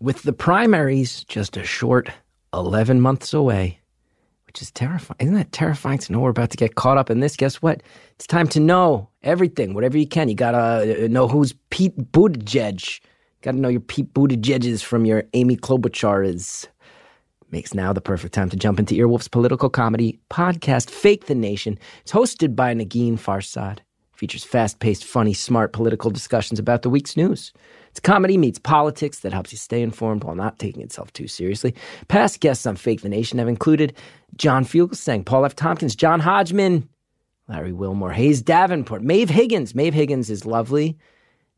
with the primaries just a short 11 months away, which is terrifying. Isn't that terrifying to know we're about to get caught up in this? Guess what? It's time to know everything, whatever you can. You gotta uh, know who's Pete Buttigieg. Gotta know your Pete Buttigieg's from your Amy Klobuchar's. Makes now the perfect time to jump into Earwolf's political comedy podcast, Fake the Nation. It's hosted by Negin Farsad. Features fast paced, funny, smart political discussions about the week's news. It's comedy meets politics that helps you stay informed while not taking itself too seriously. Past guests on Fake the Nation have included John Fugelsang, Paul F. Tompkins, John Hodgman, Larry Wilmore, Hayes Davenport, Maeve Higgins. Maeve Higgins is lovely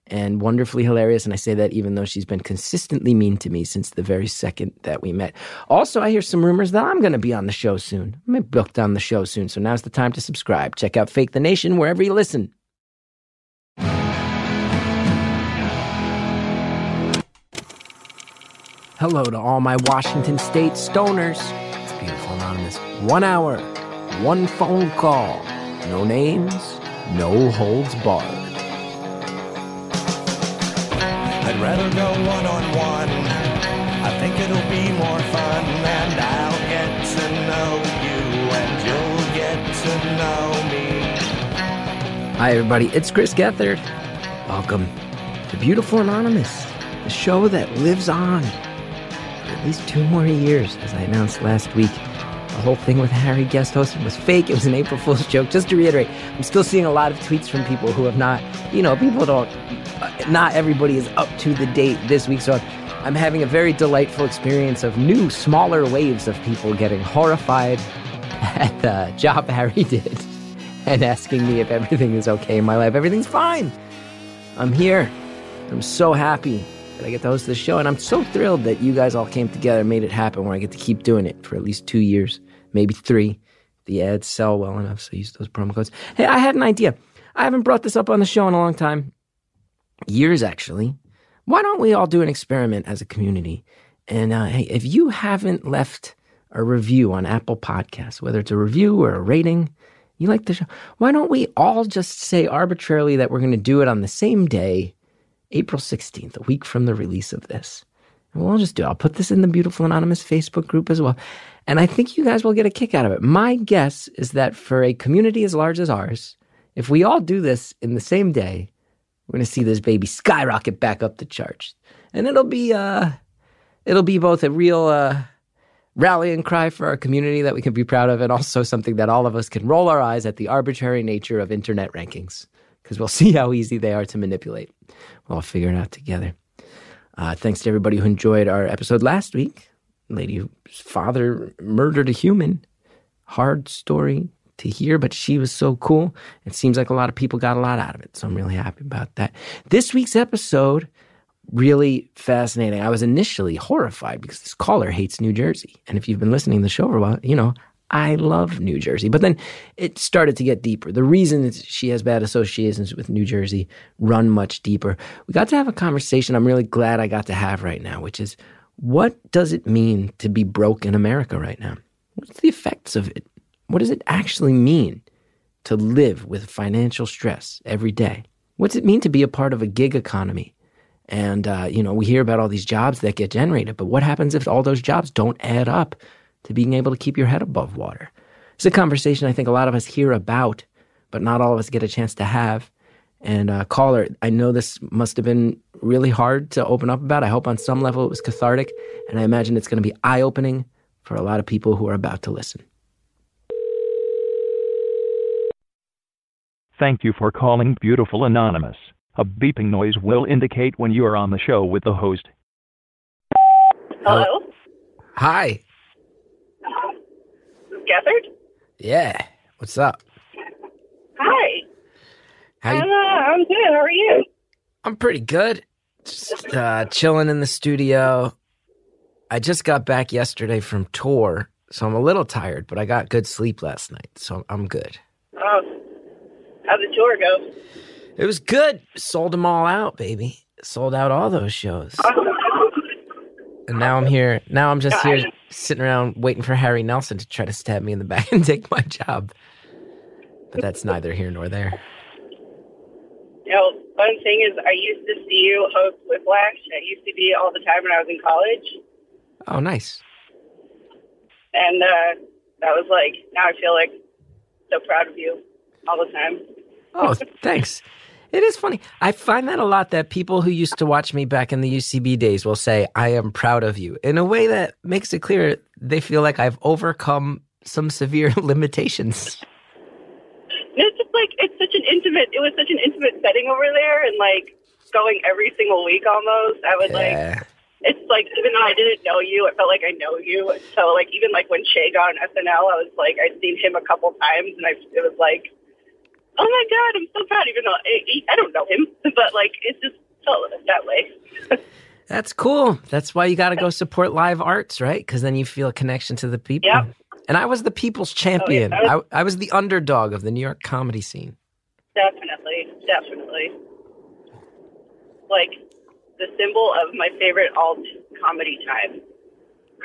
and wonderfully hilarious. And I say that even though she's been consistently mean to me since the very second that we met. Also, I hear some rumors that I'm going to be on the show soon. I'm booked on the show soon. So now's the time to subscribe. Check out Fake the Nation wherever you listen. Hello to all my Washington State stoners. It's beautiful, anonymous. One hour, one phone call, no names, no holds barred. I'd rather go one on one. I think it'll be more fun, and I'll get to know you, and you'll get to know me. Hi, everybody. It's Chris Gethard. Welcome to Beautiful Anonymous, the show that lives on at least two more years, as I announced last week. The whole thing with Harry guest hosting was fake. It was an April Fool's joke. Just to reiterate, I'm still seeing a lot of tweets from people who have not, you know, people don't, uh, not everybody is up to the date this week. So I'm having a very delightful experience of new, smaller waves of people getting horrified at the job Harry did and asking me if everything is okay in my life. Everything's fine. I'm here. I'm so happy that I get to host this show, and I'm so thrilled that you guys all came together and made it happen where I get to keep doing it for at least two years, maybe three. The ads sell well enough, so use those promo codes. Hey, I had an idea. I haven't brought this up on the show in a long time. Years, actually. Why don't we all do an experiment as a community? And uh, hey, if you haven't left a review on Apple Podcasts, whether it's a review or a rating, you like the show, why don't we all just say arbitrarily that we're going to do it on the same day, April 16th, a week from the release of this? And we'll all just do it. I'll put this in the Beautiful Anonymous Facebook group as well. And I think you guys will get a kick out of it. My guess is that for a community as large as ours, if we all do this in the same day, we're going to see this baby skyrocket back up the charts. And it'll be, uh, it'll be both a real, uh, rallying cry for our community that we can be proud of, and also something that all of us can roll our eyes at the arbitrary nature of internet rankings, because we'll see how easy they are to manipulate. We'll all figure it out together. Uh, thanks to everybody who enjoyed our episode last week. Lady whose father murdered a human. Hard story to hear, but she was so cool. It seems like a lot of people got a lot out of it, so I'm really happy about that. This week's episode really fascinating. I was initially horrified because this caller hates New Jersey. And if you've been listening to the show for a while, you know, I love New Jersey. But then it started to get deeper. The reasons she has bad associations with New Jersey run much deeper. We got to have a conversation I'm really glad I got to have right now, which is what does it mean to be broke in America right now? What's the effects of it? What does it actually mean to live with financial stress every day? What's it mean to be a part of a gig economy? And, uh, you know, we hear about all these jobs that get generated, but what happens if all those jobs don't add up to being able to keep your head above water? It's a conversation I think a lot of us hear about, but not all of us get a chance to have. And, uh, caller, I know this must have been really hard to open up about. I hope on some level it was cathartic, and I imagine it's going to be eye opening for a lot of people who are about to listen. Thank you for calling Beautiful Anonymous. A beeping noise will indicate when you are on the show with the host. Hello? Hi. Gethard? Yeah. What's up? Hi. How you, I'm, uh, I'm good. How are you? I'm pretty good. Just uh, chilling in the studio. I just got back yesterday from tour, so I'm a little tired, but I got good sleep last night, so I'm good. Oh, how'd the tour go? It was good. Sold them all out, baby. Sold out all those shows. And now I'm here. Now I'm just here sitting around waiting for Harry Nelson to try to stab me in the back and take my job. But that's neither here nor there. You know, fun thing is I used to see you host Whiplash at UCB all the time when I was in college, Oh, nice. and uh, that was like now I feel like so proud of you all the time. Oh, thanks. It is funny. I find that a lot that people who used to watch me back in the UCB days will say, I am proud of you in a way that makes it clear they feel like I've overcome some severe limitations. It's just like it's such an intimate. It was such an intimate setting over there, and like going every single week almost. I was like, it's like even though I didn't know you, it felt like I know you. So like even like when Shay got on SNL, I was like I'd seen him a couple times, and I it was like, oh my god, I'm so proud. Even though I, I don't know him, but like it just felt that way. That's cool. That's why you got to go support live arts, right? Because then you feel a connection to the people. Yep. And I was the people's oh, champion. that was- I, I was the underdog of the New York comedy scene. Definitely, definitely. Like the symbol of my favorite alt comedy time,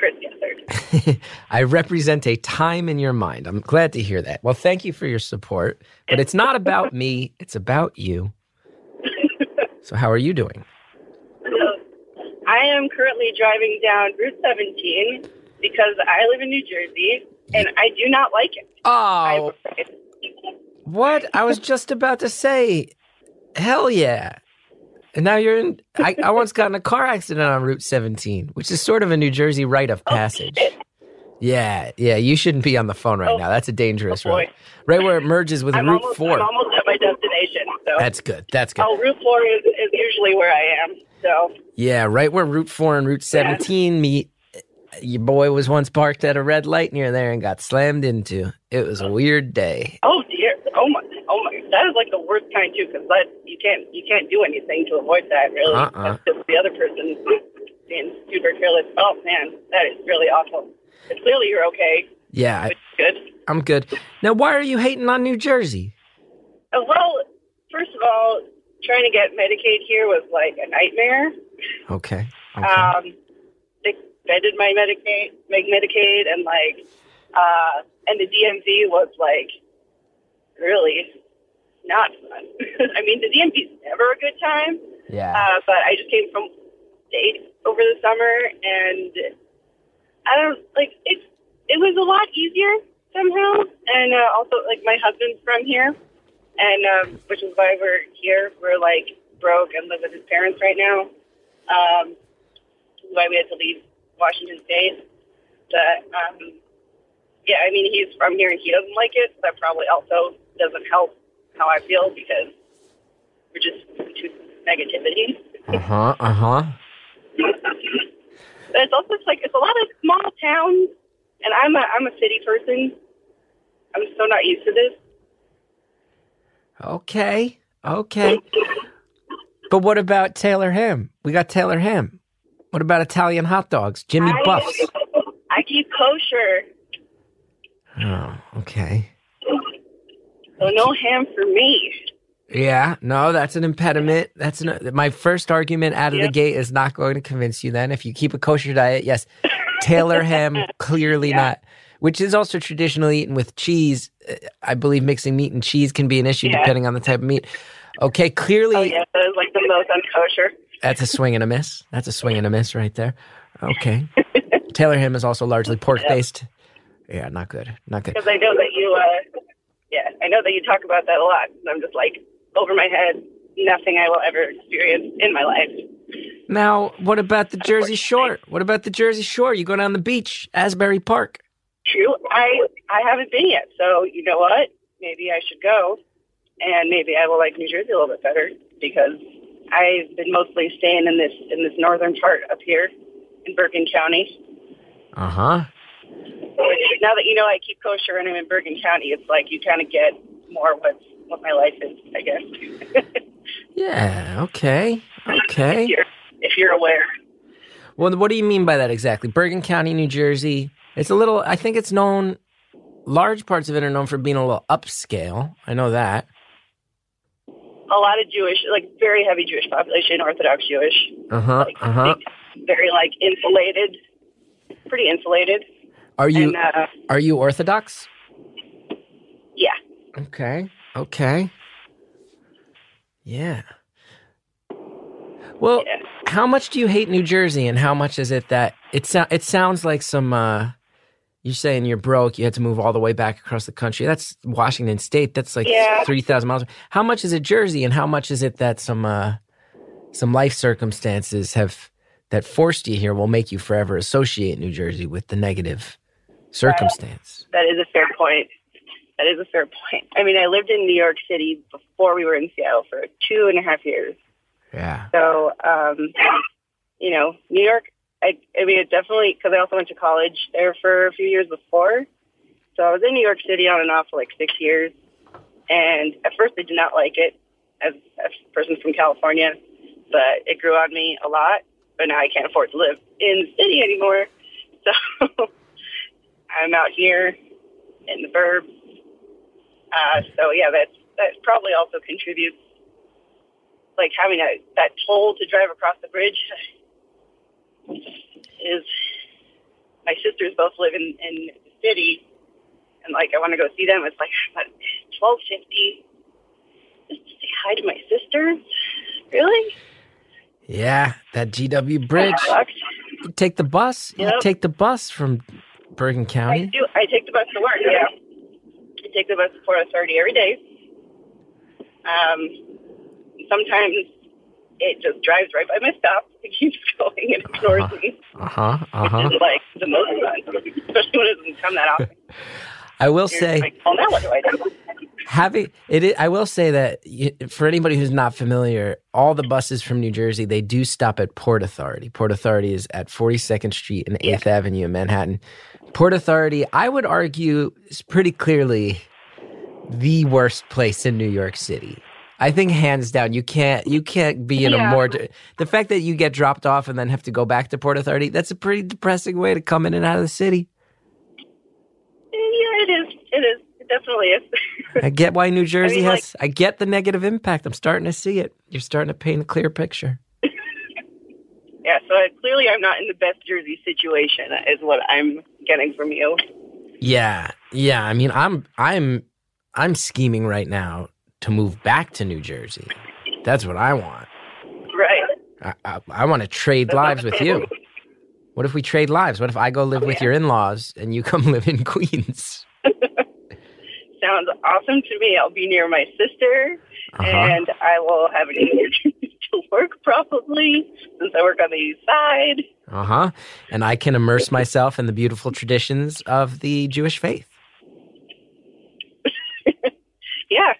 Chris Gethard. I represent a time in your mind. I'm glad to hear that. Well, thank you for your support. But it's not about me, it's about you. So, how are you doing? I am currently driving down Route 17 because I live in New Jersey and I do not like it. Oh, what? I was just about to say, hell yeah. And now you're in. I, I once got in a car accident on Route 17, which is sort of a New Jersey rite of oh, passage. Yeah, yeah. You shouldn't be on the phone right Oh, now. That's a dangerous oh, road. Right where it merges with I'm Route almost, 4. I'm almost at my destination. So, That's good. That's good. oh, Route 4 is, is usually where I am. So, Yeah, right where Route 4 and Route 17 meet. Your boy was once parked at a red light near there and got slammed into. It was a weird day. oh dear, oh my, oh my, that is like the worst kind too because that you can't you can't do anything to avoid that really. Uh-uh. That's just the other person being super careless. Oh man, that is really awful. But clearly you're okay, Yeah, good. I'm good. Now, why are you hating on New Jersey? Uh, well, first of all, trying to get Medicaid here was like a nightmare. Okay. Okay. Um, they suspended my Medicaid, my Medicaid, and like, uh, and the DMV was like really not fun. I mean, the DMV is never a good time, yeah. uh, but I just came from state over the summer, and I don't like it. It was a lot easier somehow, and uh, also like my husband's from here, and um, which is why we're here. We're like broke and live with his parents right now. Um, why we had to leave Washington State. But um, yeah, I mean he's from here and he doesn't like it. So that probably also doesn't help how I feel because we're just too negativity. Uh huh. Uh huh. But it's also just like it's a lot of small towns, and I'm a I'm a city person. I'm so not used to this. Okay. Okay. But what about Taylor Ham? We got Taylor Ham. What about Italian hot dogs? Jimmy I, Buffs. I keep kosher, Oh, okay. So no ham for me. Yeah, no, that's an impediment. That's an, my first argument out of the gate is not going to convince you. Then, if you keep a kosher diet, yes, Taylor ham clearly Yeah. not. Which is also traditionally eaten with cheese. Uh, I believe mixing meat and cheese can be an issue Yeah. depending on the type of meat. Okay, clearly Oh yeah, that is like the most unkosher. that's a swing and a miss. That's a swing and a miss right there. Okay, Taylor ham is also largely pork based. Yeah, not good. Not good. Because I know that you, uh, yeah, I know that you talk about that a lot. And I'm just like over my head. Nothing I will ever experience in my life. Now, what about the Jersey Shore? What about the Jersey Shore? You go down the beach, Asbury Park. True. I I haven't been yet, so you know what? Maybe I should go, and maybe I will like New Jersey a little bit better because I've been mostly staying in this in this northern part up here in Bergen County. Uh huh. Now that you know I keep kosher and I'm in Bergen County, it's like you kind of get more what what my life is, I guess. Yeah. Okay. Okay. if, you're, if you're aware. Well, what do you mean by that exactly? Bergen County, New Jersey. It's a little. I think it's known. Large parts of it are known for being a little upscale. I know that. A lot of Jewish, like very heavy Jewish population, Orthodox Jewish, Uh huh. like Uh huh. very like insulated, pretty insulated. Are you and uh, are you Orthodox? yeah, Okay. Okay. Yeah. Well, Yeah. how much do you hate New Jersey, and how much is it that it so- it sounds like some? uh You're saying you're broke. You had to move all the way back across the country. That's Washington State. That's like Yeah. three thousand miles. How much is it Jersey, and how much is it that some uh some life circumstances have that forced you here will make you forever associate New Jersey with the negative circumstance? That is a fair point. That is a fair point. I mean, I lived in New York City before we were in Seattle for two and a half years. Yeah. So, um, you know, New York, I, I mean, it definitely, because I also went to college there for a few years before. So I was in New York City on and off for like six years. And at first I did not like it as a person from California, but it grew on me a lot. But now I can't afford to live in the city anymore. So I'm out here in the burbs. Uh, so yeah, that's, that probably also contributes like having a that toll to drive across the bridge is my sisters both live in in the city and like I want to go see them it's like twelve fifty just to say hi to my sisters really Yeah, that GW Bridge. Take the bus. You Yep. take the bus from Bergen County? I do I take the bus to work yeah I take the bus to Port Authority every day um sometimes it just drives right by my stop it keeps going and ignores Uh-huh. me Uh huh. Uh huh. like the most fun, especially when it doesn't come that often. I will You're say. like, well, now what do I do? Having it is, i will say that for anybody who's not familiar all the buses from new jersey they do stop at port authority port authority is at 42nd street and 8th avenue in manhattan port authority i would argue is pretty clearly the worst place in new york city i think hands down you can't you can't be in a more the fact that you get dropped off and then have to go back to port authority that's a pretty depressing way to come in and out of the city Yeah, it is. It is. It definitely is. I get why New Jersey mean, has. I get the negative impact. I'm starting to see it. You're starting to paint a clear picture. yeah. So I, clearly, I'm not in the best Jersey situation. Is what I'm getting from you. Yeah, yeah. I mean, I'm, I'm, I'm scheming right now to move back to New Jersey. That's what I want. Right. I, I, I want to trade lives with you. What if we trade lives? What if I go live oh, with your in-laws and you come live in Queens? Sounds awesome to me. I'll be near my sister, Uh-huh. and I will have an commute to work probably since I work on the east side. Uh huh. And I can immerse myself in the beautiful traditions of the Jewish faith. Yeah.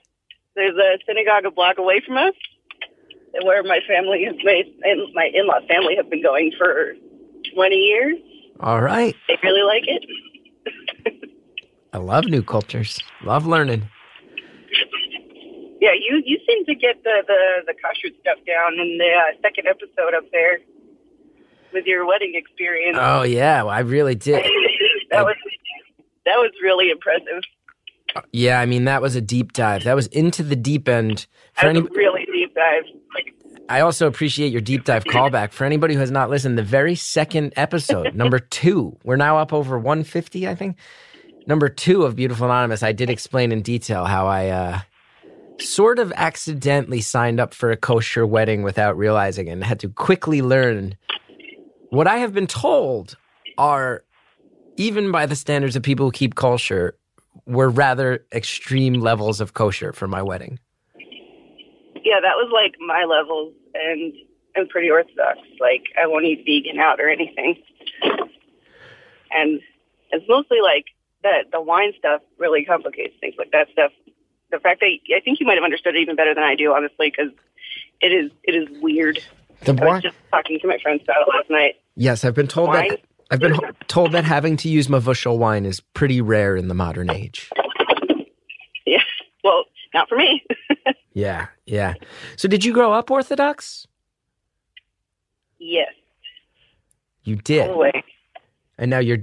There's a synagogue a block away from us where my family is made, and my in-law family have been going for 20 years. All right. They really like it. I love new cultures. Love learning. Yeah, you you seem to get the the the kashrut stuff down in the uh, second episode up there with your wedding experience. Oh yeah, well, I really did. that was that was really impressive. Yeah, I mean that was a deep dive. That was into the deep end. For That any, a really deep dive. Like, I also appreciate your deep dive callback. For anybody who has not listened, the very second episode, number two, we're now up over 150, I think. Number two of Beautiful Anonymous, I did explain in detail how I uh, sort of accidentally signed up for a kosher wedding without realizing it and had to quickly learn what I have been told are, even by the standards of people who keep kosher, were rather extreme levels of kosher for my wedding. yeah, that was like my levels, and I'm pretty orthodox. Like I won't eat vegan out or anything, and it's mostly like that. The wine stuff really complicates things. Like that stuff. The fact that I think you might have understood it even better than I do, honestly, because it is it is weird. The I was just talking to my friends about it last night. Yes, I've been told Wine? that. I've been told that having to use Mevushal wine is pretty rare in the modern age. Yeah. Well, not for me. Yeah, yeah. So, did you grow up Orthodox? yes. You All did, the way. And now you're,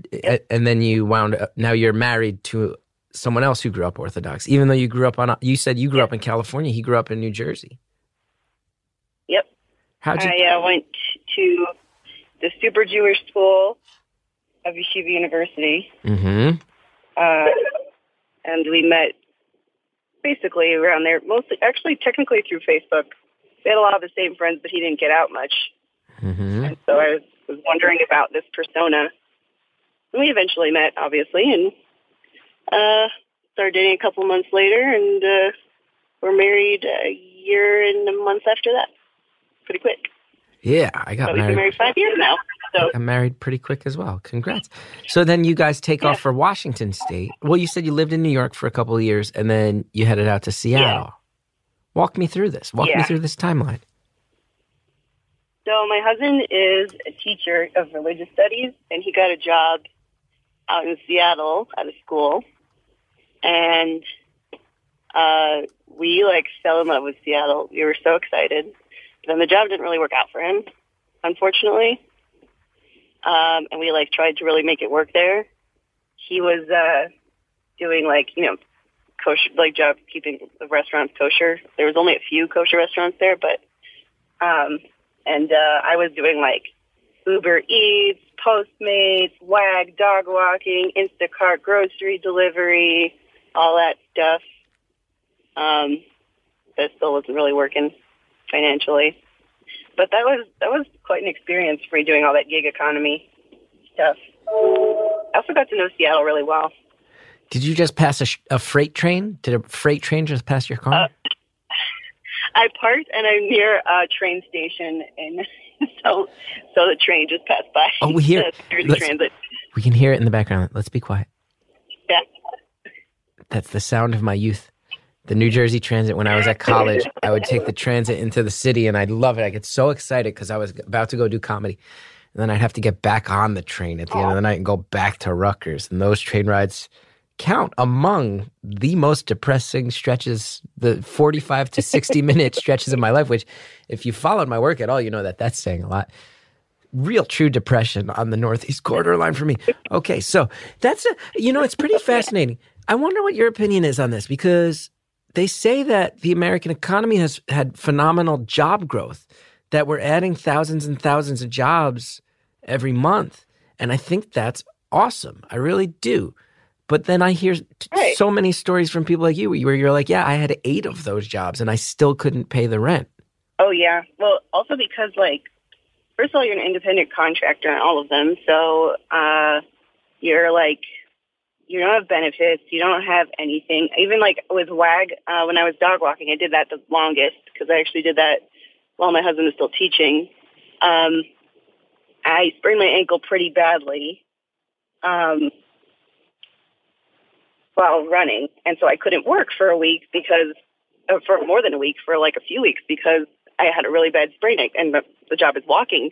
and then you wound up. Now you're married to someone else who grew up Orthodox, even though you grew up on. You said you grew up in California. He grew up in New Jersey. Yep. How'd you? I uh, went to the super Jewish school of Yeshiva University, mm-hmm. uh, and we met basically around there. Mostly, actually, technically through Facebook, we had a lot of the same friends, but he didn't get out much. Mm-hmm. And so I was, was wondering about this persona. We eventually met, obviously, and uh, started dating a couple months later, and uh, we're married a year and a month after that. Pretty quick. Yeah, I got But we've been married. married five years now. So I'm married pretty quick as well. Congrats. So then you guys take off for Washington State. Well, you said you lived in New York for a couple of years and then you headed out to Seattle. Yeah. Walk me through this. Walk me through this timeline. So my husband is a teacher of religious studies, and he got a job out in Seattle at a school, and uh, we like fell in love with Seattle. We were so excited. Then the job didn't really work out for him, unfortunately, um, and we like tried to really make it work there. He was uh, doing like you know kosher like job keeping the restaurants kosher. There was only a few kosher restaurants there, but um, and uh, I was doing like Uber Eats, Postmates, WAG, dog walking, Instacart, grocery delivery, all that stuff. Um, that still wasn't really working financially, but that was that was quite an experience for me doing all that gig economy stuff. I also got to know Seattle really well. Did you just pass a, sh- a freight train? Did a freight train just pass your car? Uh, I parked and I'm near a train station, and so so the train just passed by. Oh, we hear- Transit. we can hear it in the background. Let's be quiet. Yeah. That's the sound of my youth. The New Jersey Transit. When I was at college, I would take the transit into the city, and I'd love it. I get so excited because I was about to go do comedy, and then I'd have to get back on the train at the end of the night and go back to Rutgers. And those train rides count among the most depressing stretches, the forty-five to sixty-minute stretches of my life. Which, if you followed my work at all, you know that that's saying a lot real true depression on the northeast corridor line for me. Okay, so that's a you know it's pretty fascinating. I wonder what your opinion is on this because they say that the American economy has had phenomenal job growth, that we're adding thousands and thousands of jobs every month, and I think that's awesome. I really do. But then I hear t- Right. so many stories from people like you where you're like, yeah, I had eight of those jobs and I still couldn't pay the rent. Oh yeah. Well, also because like, first of all, you're an independent contractor on all of them, so uh, you're like, you don't have benefits, you don't have anything. Even like with WAG, uh, when I was dog walking, I did that the longest because I actually did that while my husband was still teaching. Um, I sprained my ankle pretty badly. Um, while running, and so I couldn't work for a week because, uh, for more than a week, for like a few weeks because I had a really bad sprain, and the, the job is walking,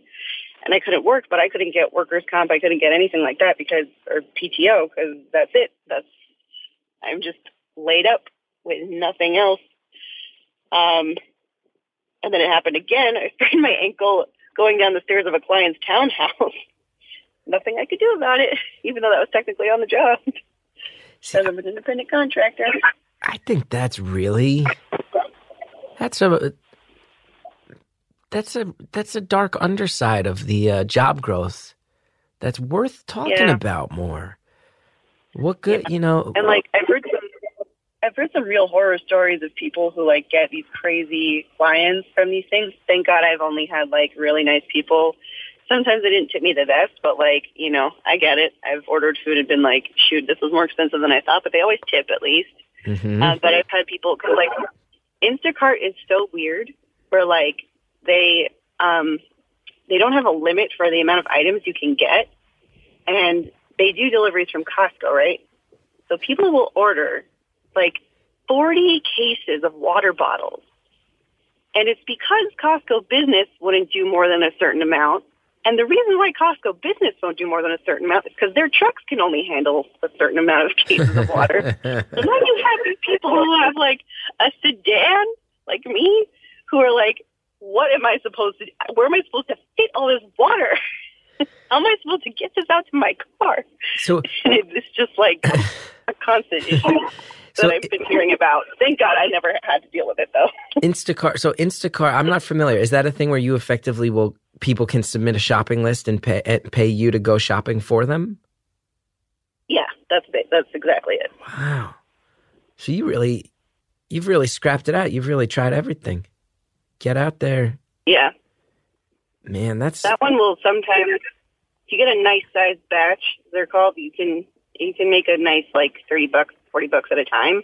and I couldn't work, but I couldn't get workers' comp, I couldn't get anything like that because, or PTO, because that's it. That's I'm just laid up with nothing else. Um, and then it happened again. I sprained my ankle going down the stairs of a client's townhouse. Nothing I could do about it, even though that was technically on the job See, I'm an independent contractor. I think that's really that's a that's a that's a dark underside of the uh, job growth that's worth talking Yeah. about more. What good, you know? And like I've heard some, I've heard some real horror stories of people who like get these crazy clients from these things. Thank God I've only had like really nice people. Sometimes they didn't tip me the best, but like you know, I get it. I've ordered food and been like, shoot, this was more expensive than I thought, but they always tip at least. Mhm. Uh, but I've had people cause like Instacart is so weird where like they um they don't have a limit for the amount of items you can get and they do deliveries from Costco, right? So people will order like 40 cases of water bottles. And it's because Costco business wouldn't do more than a certain amount. And the reason why Costco business won't do more than a certain amount is because their trucks can only handle a certain amount of cases of water. So now you have these people who have like a sedan, like me, who are like, what am I supposed to, where am I supposed to fit all this water? How am I supposed to get this out to my car? so And it's just like a constant issue that I've been hearing about. Thank God I never had to deal with it though. Instacart. So Instacart. I'm not familiar. Is that a thing where you effectively will people can submit a shopping list and pay and pay you to go shopping for them? Yeah, that's it. That's exactly it. Wow. So you really, you've really scrapped it out. You've really tried everything. Get out there. Yeah, Man, that's that one will sometimes. If you get a nice sized batch, they're called. You can you can make a nice like thirty bucks, forty bucks at a time,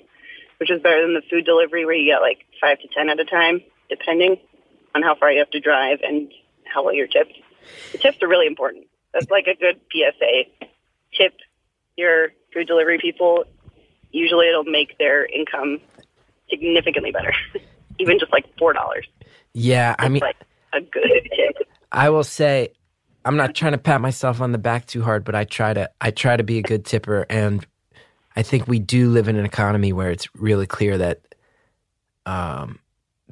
which is better than the food delivery where you get like five to ten at a time, depending on how far you have to drive and how well you're tipped. The tips are really important. That's like a good PSA. Tip your food delivery people. Usually, it'll make their income significantly better, even just like four dollars. yeah. I mean, like a good tip. I will say, I'm not trying to pat myself on the back too hard, but I try to I try to be a good tipper, and I think we do live in an economy where it's really clear that um,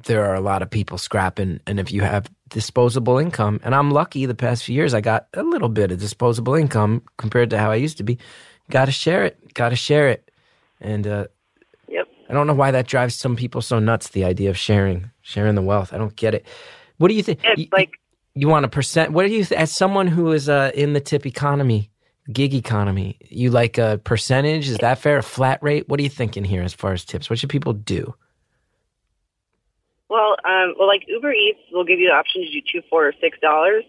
there are a lot of people scrapping, and if you have disposable income, and I'm lucky the past few years I got a little bit of disposable income compared to how I used to be. Got to share it. Got to share it, and uh, Yep. I don't know why that drives some people so nuts. The idea of sharing, sharing the wealth. I don't get it. What do you think? It's You- like you want a percent? What do you, th- as someone who is uh, in the tip economy, gig economy, you like a percentage? Is that fair? A flat rate? What are you thinking here as far as tips? What should people do? Well, um, well, like Uber Eats will give you the option to do two, four, or six dollars.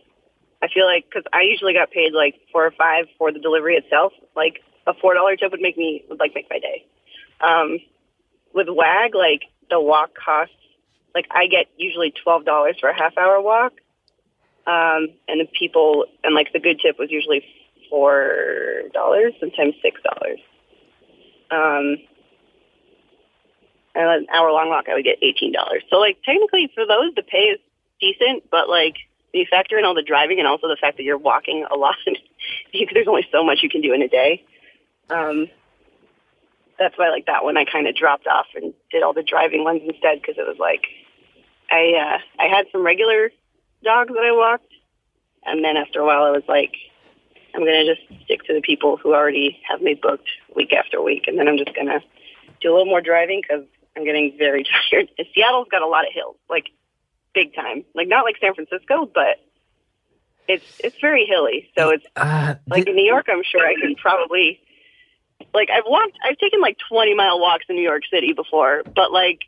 I feel like because I usually got paid like four or five for the delivery itself. Like a four dollar tip would make me would like make my day. Um, with Wag, like the walk costs, like I get usually twelve dollars for a half hour walk, um, and the people and like the good tip was usually four dollars, sometimes six dollars. Um, and an hour long walk, I would get eighteen dollars. So like technically for those, the pay is decent, but like you factor in all the driving and also the fact that you're walking a lot, there's only so much you can do in a day. Um, that's why like that one I kind of dropped off and did all the driving ones instead because it was like I uh, I had some regular dogs that I walked, and then after a while I was like. I'm gonna just stick to the people who already have me booked week after week, and then I'm just gonna do a little more driving because I'm getting very tired. Seattle's got a lot of hills, like big time. Like not like San Francisco, but it's it's very hilly. So it's Uh, like in New York. I'm sure I could probably like I've walked. I've taken like 20 mile walks in New York City before, but like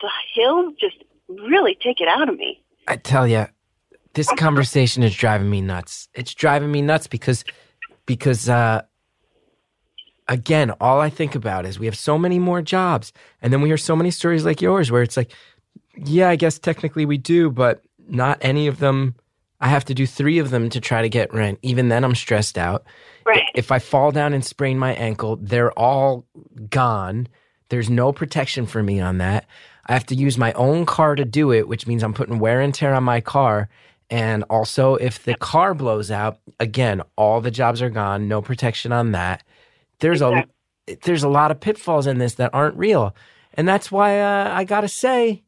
the hills just really take it out of me. I tell you, this conversation is driving me nuts. It's driving me nuts because, because, uh, again, all I think about is we have so many more jobs, and then we hear so many stories like yours where it's like, yeah, I guess technically we do, but not any of them. I have to do three of them to try to get rent. Even then, I'm stressed out. Right. If I fall down and sprain my ankle, they're all gone. There's no protection for me on that. I have to use my own car to do it, which means I'm putting wear and tear on my car. And also, if the car blows out, again, all the jobs are gone. No protection on that. There's a there's a lot of pitfalls in this that aren't real, and that's why uh, I gotta say,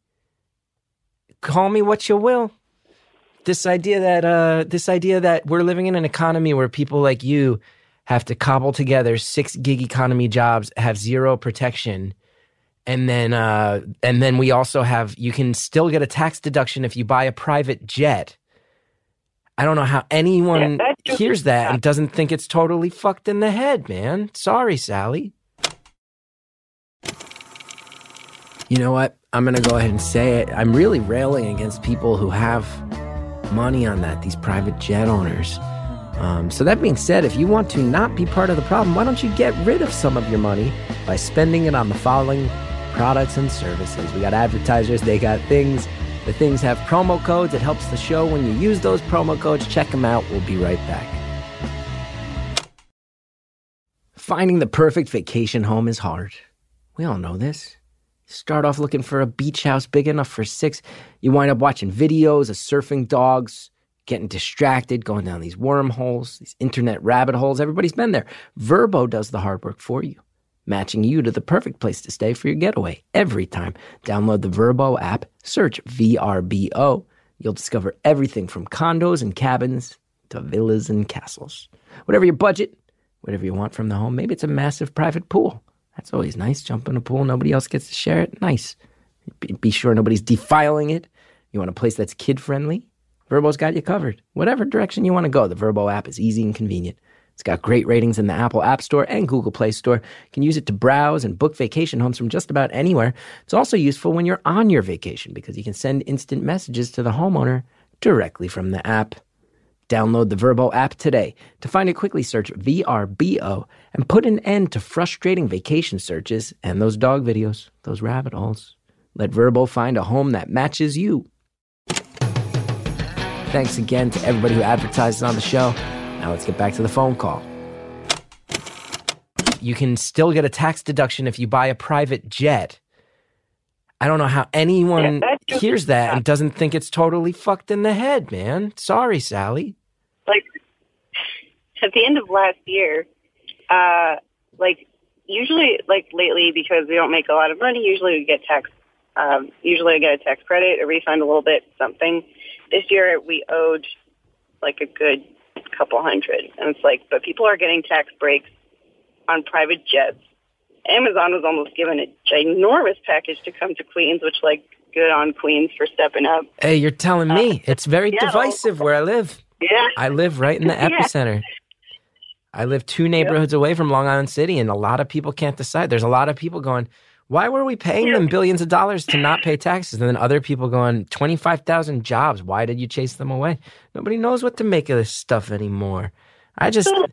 call me what you will. This idea that uh, this idea that we're living in an economy where people like you have to cobble together six gig economy jobs, have zero protection, and then uh, and then we also have you can still get a tax deduction if you buy a private jet. I don't know how anyone Yeah, hears that and doesn't think it's totally fucked in the head, man. Sorry, Sally. You know what? I'm going to go ahead and say it. I'm really railing against people who have money on that, these private jet owners. Um, so, that being said, if you want to not be part of the problem, why don't you get rid of some of your money by spending it on the following products and services? We got advertisers, they got things. The things have promo codes. It helps the show when you use those promo codes. Check them out. We'll be right back. Finding the perfect vacation home is hard. We all know this. Start off looking for a beach house big enough for six. You wind up watching videos of surfing dogs, getting distracted, going down these wormholes, these internet rabbit holes. Everybody's been there. Vrbo does the hard work for you, matching you to the perfect place to stay for your getaway every time. Download the Vrbo app, search VRBO. You'll discover everything from condos and cabins to villas and castles. Whatever your budget, whatever you want from the home. Maybe it's a massive private pool. That's always nice. Jump in a pool, nobody else gets to share it. Nice. Be, be sure nobody's defiling it. You want a place that's kid friendly? Vrbo's got you covered. Whatever direction you want to go, the Vrbo app is easy and convenient. It's got great ratings in the Apple App Store and Google Play Store. You can use it to browse and book vacation homes from just about anywhere. It's also useful when you're on your vacation because you can send instant messages to the homeowner directly from the app. Download the Vrbo app today. To find it, quickly search VRBO and put an end to frustrating vacation searches and those dog videos, those rabbit holes. Let Vrbo find a home that matches you. Thanks again to everybody who advertises on the show. Now let's get back to the phone call. You can still get a tax deduction if you buy a private jet. I don't know how anyone Yeah, hears that and doesn't think it's totally fucked in the head, man. Sorry, Sally. like at the end of last year, uh, like usually, like lately, because we don't make a lot of money, usually we get tax. Um, usually, I get a tax credit, a refund, a little bit, something. This year, we owed like a good couple hundred, and it's like, but people are getting tax breaks on private jets. Amazon was almost given a ginormous package to come to Queens, which like good on Queens for stepping up. Hey, you're telling me uh, it's very Seattle. divisive where I live. Yeah. I live right in the epicenter. Yeah. epicenter. I live two neighborhoods away from Long Island City, and a lot of people can't decide. There's a lot of people going, why were we paying them billions of dollars to not pay taxes? And then other people going, 25,000 jobs. Why did you chase them away? Nobody knows what to make of this stuff anymore. I just, So,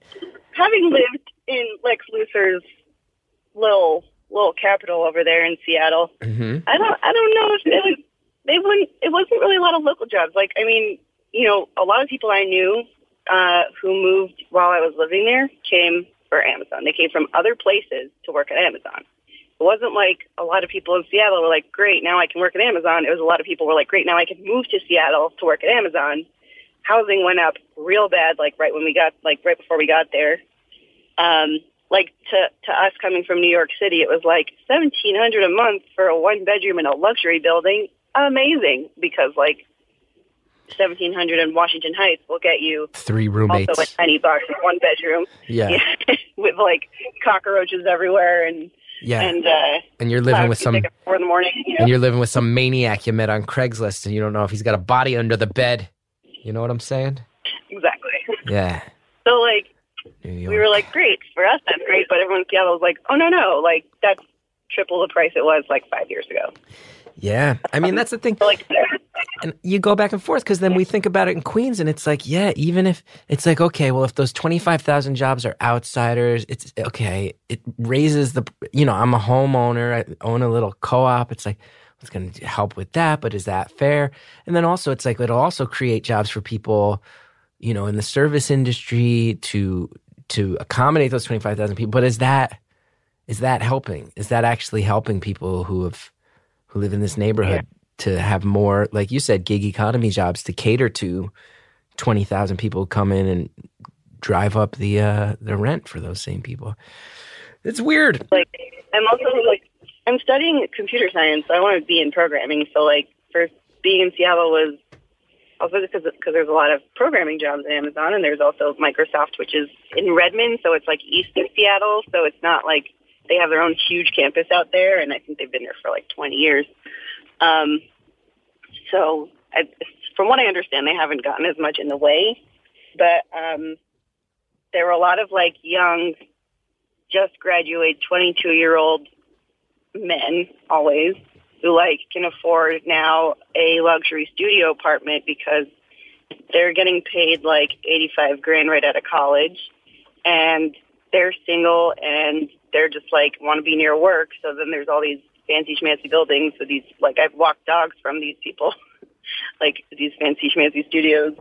having lived in Lex Luthor's little little capital over there in Seattle, Mhm. I don't I don't know if it was they wouldn't it wasn't really a lot of local jobs. Like I mean, you know, a lot of people I knew uh, who moved while I was living there came for Amazon. They came from other places to work at Amazon. It wasn't like a lot of people in Seattle were like, "Great, now I can work at Amazon." It was a lot of people were like, "Great, now I can move to Seattle to work at Amazon." Housing went up real bad, like right when we got, like right before we got there. Um, like to to us coming from New York City, it was like seventeen hundred a month for a one bedroom in a luxury building. Amazing, because like seventeen hundred in Washington Heights will get you three also roommates. a tiny box one bedroom. Yeah. with like cockroaches everywhere and Yeah. and uh, And you're living with some, four in the morning. You know? and you're living with some maniac you met on Craigslist, and you don't know if he's got a body under the bed. You know what I'm saying? exactly. Yeah. So like we were like, great for us, that's great. But everyone in Seattle was like, oh no no, like that's triple the price it was like five years ago. Yeah. I mean, that's the thing. Like and you go back and forth because then we think about it in Queens, and it's like, yeah, even if it's like, okay, well, if those twenty five thousand jobs are outsiders, it's okay. It raises the, you know, I'm a homeowner, I own a little co op. It's like, it's going to help with that, but is that fair? And then also, it's like it'll also create jobs for people, you know, in the service industry to to accommodate those twenty five thousand people. But is that is that helping? Is that actually helping people who have who live in this neighborhood to have more, like you said, gig economy jobs to cater to twenty thousand people come in and drive up the uh, the rent for those same people? It's weird. like I'm also like I'm studying computer science. So I want to be in programming. So like for being in Seattle was also because because there's a lot of programming jobs at Amazon, and there's also Microsoft, which is in Redmond, so it's like east of Seattle. So it's not like they have their own huge campus out there, and I think they've been there for like 20 years. Um, so I, from what I understand, they haven't gotten as much in the way, but um, there were a lot of like young just graduate 22 year old men always who like can afford now a luxury studio apartment because they're getting paid like 85 grand right out of college and they're single and they're just like want to be near work so then there's all these fancy schmancy buildings with these like I've walked dogs from these people like these fancy schmancy studios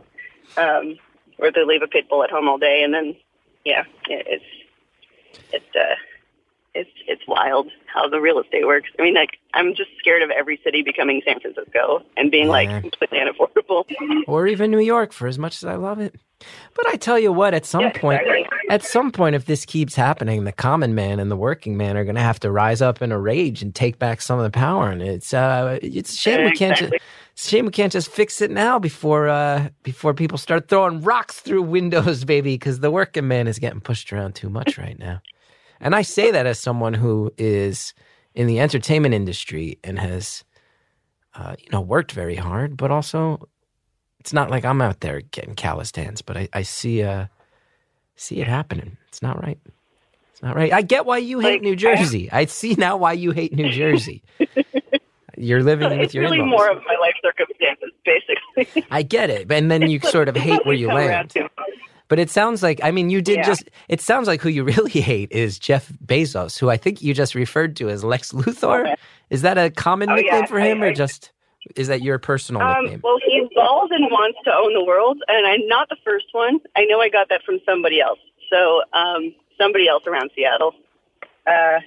um where they leave a pit bull at home all day and then yeah it- it's it's uh it's it's wild how the real estate works. I mean, like I'm just scared of every city becoming San Francisco and being Yeah. like completely unaffordable. or even New York for as much as I love it. But I tell you what, at some Yeah, point, exactly. at some point, if this keeps happening, the common man and the working man are going to have to rise up in a rage and take back some of the power. And it's uh, it's a shame we can't just. Exactly. A shame we can't just fix it now before uh, before people start throwing rocks through windows, baby, because the working man is getting pushed around too much right now. And I say that as someone who is in the entertainment industry and has, uh, you know, worked very hard, but also it's not like I'm out there getting calloused hands. But I, I see, uh, see it happening. It's not right. It's not right. I get why you hate Like, New I- Jersey. I see now why you hate New Jersey. You're living with it's your really in-laws. more of my life circumstances, basically. I get it, and then you sort of hate where you land. But it sounds like I mean you did Yeah. just. It sounds like who you really hate is Jeff Bezos, who I think you just referred to as Lex Luthor. Okay. Is that a common Oh, nickname yeah, for him, I- or I- just is that your personal Um, nickname? well, he's bald and wants to own the world, and I'm not the first one. I know I got that from somebody else. So, um, somebody else around Seattle. Uh,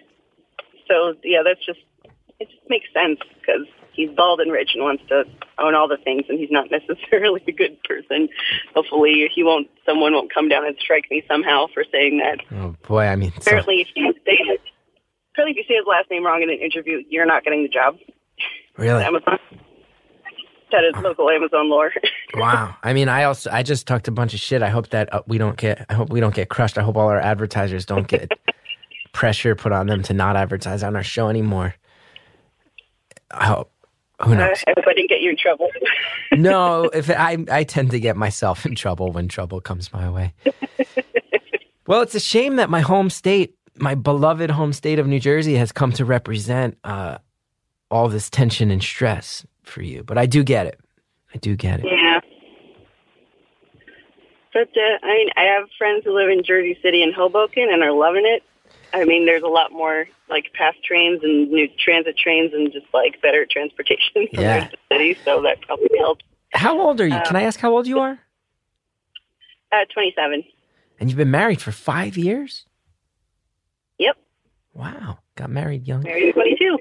so yeah, that's just it. Just makes sense because he's bald and rich and wants to own all the things, and he's not necessarily a good person. Hopefully, he won't. Someone won't come down and strike me somehow for saying that. oh boy, I mean, so- Apparently, if you say apparently if you say his last name wrong in an interview, you're not getting the job. really, Amazon. That is local Amazon lore. wow. I mean, I also I just talked a bunch of shit. I hope that uh, we don't get. I hope we don't get crushed. I hope all our advertisers don't get pressure put on them to not advertise on our show anymore. I hope. Who knows? I hope I didn't get you in trouble. no, if I I tend to get myself in trouble when trouble comes my way. well, it's a shame that my home state, my beloved home state of New Jersey, has come to represent uh, all this tension and stress for you. But I do get it. I do get it. yeah. But uh, I mean, I have friends who live in Jersey City and Hoboken and are loving it. I mean, there's a lot more like fast trains and new transit trains and just like better transportation from Yeah. the city, so that probably helps. How old are you? Can I ask how old you are? At 27. And you've been married for five years. Yep, Wow, got married young. married 22.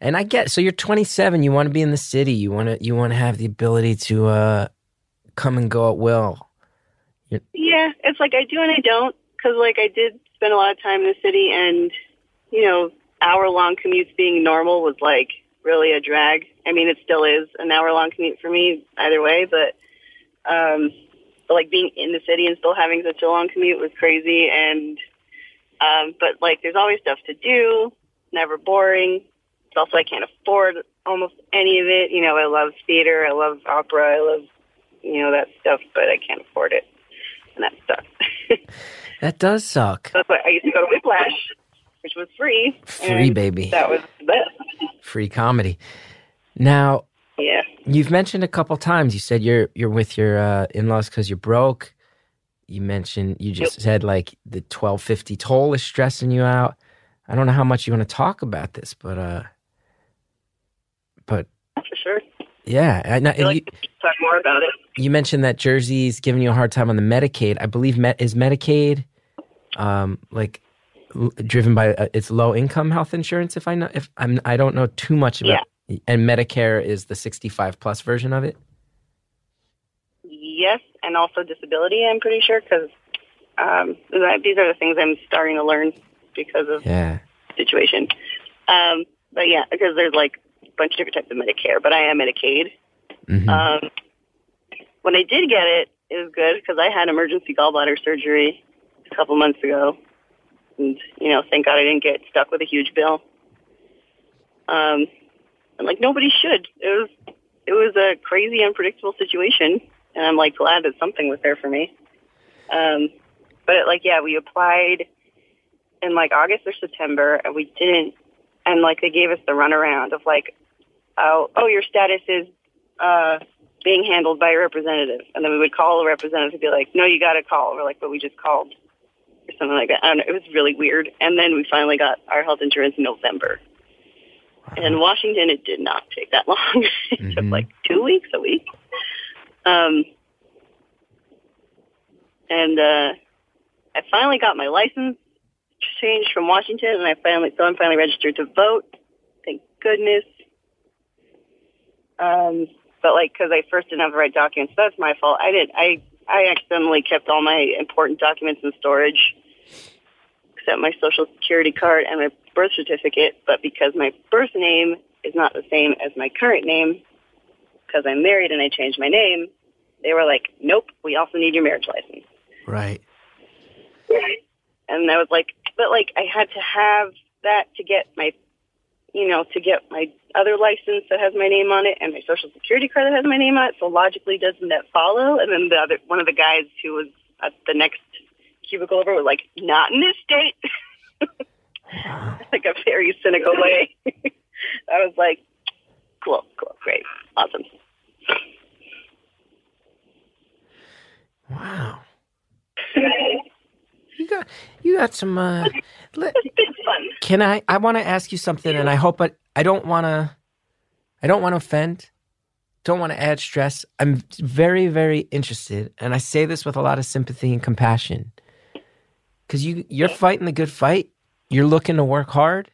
And I get so you're 27. You want to be in the city. You want to you want to have the ability to uh, come and go at will. Yeah, it's like I do and I don't because like I did spend a lot of time in the city and you know hour long commutes being normal was like really a drag. I mean, it still is an hour long commute for me either way, but um, but like being in the city and still having such a long commute was crazy. And um, but like there's always stuff to do, never boring. It's also I can't afford almost any of it. You know, I love theater, I love opera, I love you know that stuff, but I can't afford it and that sucks. That does suck. That's why I used to go to Whiplash, which was free. Free, baby. That was the best. Free comedy. Now Yeah. you've mentioned a couple times. You said you're you're with your uh, in-laws because you're broke. You mentioned you just said like the twelve fifty toll is stressing you out. I don't know how much you want to talk about this, but uh, but. Yeah, I know. I you, like should talk more about it. you mentioned that Jersey's giving you a hard time on the Medicaid. I believe Met is Medicaid, um, like l- driven by uh, it's low income health insurance. If I know, if I'm, I don't know too much about. And Medicare is the 65 plus version of it. Yes, and also disability, I'm pretty sure, because um, these are the things I'm starting to learn because of Yeah. the situation. Um, but yeah, because there's like bunch of different types of Medicare, but I am Medicaid. hmm Um, when I did get it, it was good because I had emergency gallbladder surgery a couple months ago, and you know, thank God I didn't get stuck with a huge bill. Um, and like nobody should. It was it was a crazy, unpredictable situation, and I'm like glad that something was there for me. Um, but like, yeah, we applied in like August or September, and we didn't. And like they gave us the runaround of like, oh, oh, your status is uh, being handled by a representative. And then we would call a representative and be like, no, you got to call. We're like, but we just called or something like that. I don't know. It was really weird. And then we finally got our health insurance in November. And in Washington, it did not take that long. it took Mhm. like two weeks, a week. Um, and uh, I finally got my license changed from Washington, and I finally, so I'm finally registered to vote. Thank goodness. Um, but like, because I first didn't have the right documents, that's my fault. I didn't. I I accidentally kept all my important documents in storage, except my social security card and my birth certificate. But because my birth name is not the same as my current name, because I'm married and I changed my name, they were like, "Nope, we also need your marriage license." Right. And I was like, but like I had to have that to get my, you know, to get my other license that has my name on it and my social security card that has my name on it. So logically, doesn't that follow? And then the other one of the guys who was at the next cubicle over was like, not in this state. like a very cynical way. I was like, cool, cool, great, awesome. Wow. You got you got some. Uh, let, It's been fun. can I? I want to ask you something, and I hope I, I don't want to. I don't want to offend. Don't want to add stress. I'm very, very interested, and I say this with a lot of sympathy and compassion, because you you're fighting the good fight. You're looking to work hard.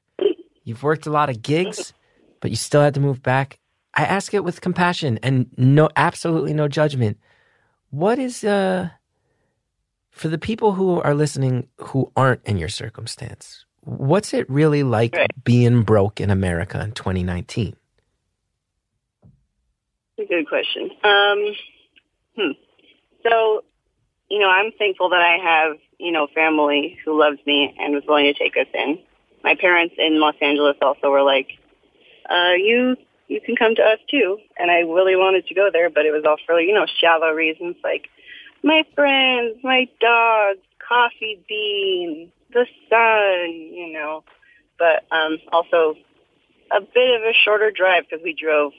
You've worked a lot of gigs, but you still had to move back. I ask it with compassion and no, absolutely no judgment. What is uh for the people who are listening who aren't in your circumstance? What's it really like being broke in America in 2019? Good question. Um, hmm. So, you know, I'm thankful that I have, you know, family who loves me and was willing to take us in. My parents in Los Angeles also were like, uh, you, you can come to us too. And I really wanted to go there, but it was all for, you know, shallow reasons like my friends, my dogs, coffee bean, the sun, you know, but, um, also a bit of a shorter drive because we drove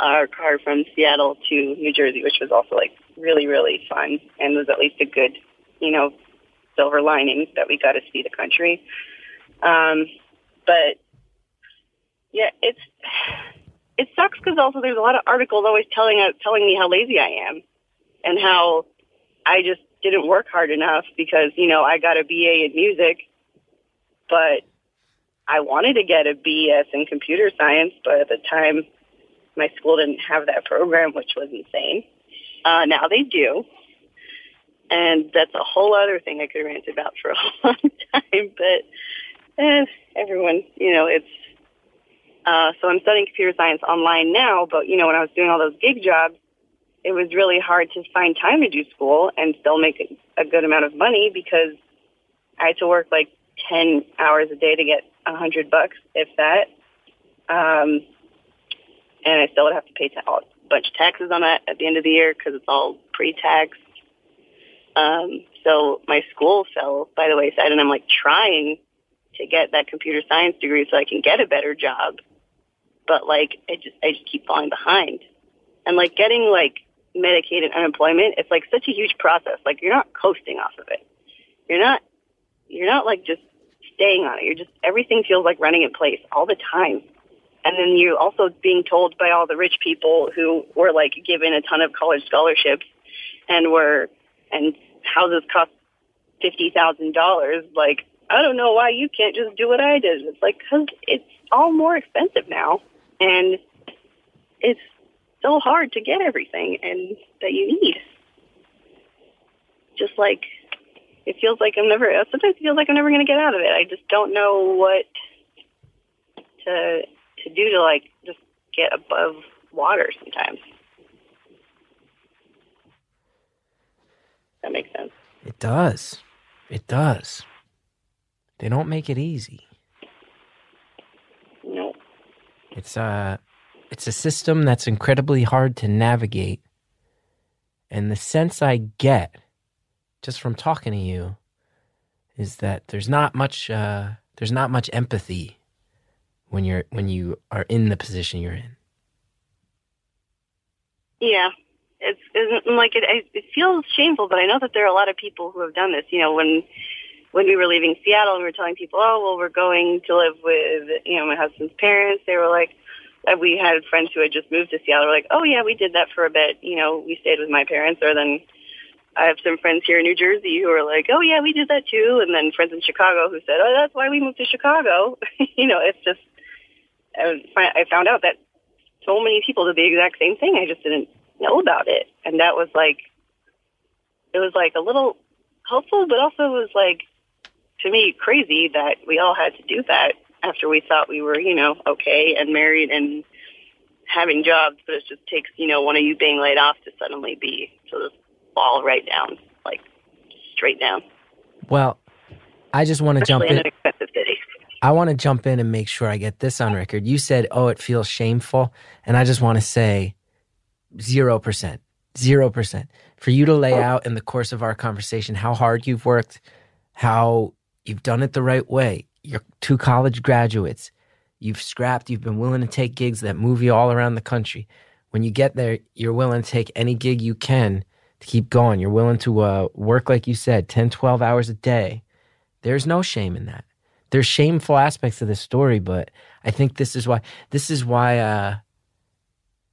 our car from Seattle to New Jersey, which was also like really, really fun and was at least a good, you know, silver lining that we got to see the country. Um, but yeah, it's it sucks because also there's a lot of articles always telling telling me how lazy I am and how I just didn't work hard enough because you know I got a BA in music, but I wanted to get a BS in computer science, but at the time my school didn't have that program, which was insane. Uh, now they do. And that's a whole other thing I could rant about for a long time. But eh, everyone, you know, it's. Uh, so I'm studying computer science online now, but, you know, when I was doing all those gig jobs, it was really hard to find time to do school and still make a, good amount of money because I had to work like 10 hours a day to get a hundred bucks, if that. Um, and I still would have to pay ta- a bunch of taxes on that at the end of the year because it's all pre-tax. Um, so my school fell by the wayside, and I'm like trying to get that computer science degree so I can get a better job, but like I just I just keep falling behind, and like getting like Medicaid and unemployment, it's like such a huge process. Like you're not coasting off of it. You're not. You're not like just staying on it. You're just everything feels like running in place all the time. And then you also being told by all the rich people who were like given a ton of college scholarships and were and houses cost fifty thousand dollars. Like I don't know why you can't just do what I did. It's like because it's all more expensive now, and it's so hard to get everything and that you need. Just like it feels like I'm never. Sometimes it feels like I'm never going to get out of it. I just don't know what to to do to like just get above water sometimes. That makes sense. It does. It does. They don't make it easy. No. It's a it's a system that's incredibly hard to navigate. And the sense I get just from talking to you is that there's not much uh, there's not much empathy when you're when you are in the position you're in. Yeah, it's, it's like it. It feels shameful, but I know that there are a lot of people who have done this. You know, when when we were leaving Seattle and we were telling people, oh well, we're going to live with you know my husband's parents. They were like, Uh, we had friends who had just moved to Seattle. Were like, oh yeah, we did that for a bit. You know, we stayed with my parents, or then. I have some friends here in New Jersey who are like, "Oh yeah, we did that too," and then friends in Chicago who said, "Oh, that's why we moved to Chicago." you know, it's just I found out that so many people did the exact same thing. I just didn't know about it, and that was like, it was like a little helpful, but also it was like to me crazy that we all had to do that after we thought we were, you know, okay and married and having jobs, but it just takes, you know, one of you being laid off to suddenly be to just fall right down, like straight down. Well, I just want to jump in in. an expensive city. I want to jump in and make sure I get this on record. You said, "Oh, it feels shameful," and I just want to say, zero percent, zero percent. for you to lay oh. out in the course of our conversation how hard you've worked, how you've done it the right way. You're two college graduates. You've scrapped, you've been willing to take gigs that move you all around the country. When you get there, you're willing to take any gig you can to keep going. You're willing to uh, work, like you said, 10, 12 hours a day. There's no shame in that. There's shameful aspects of this story, but I think this is why, this is why, uh,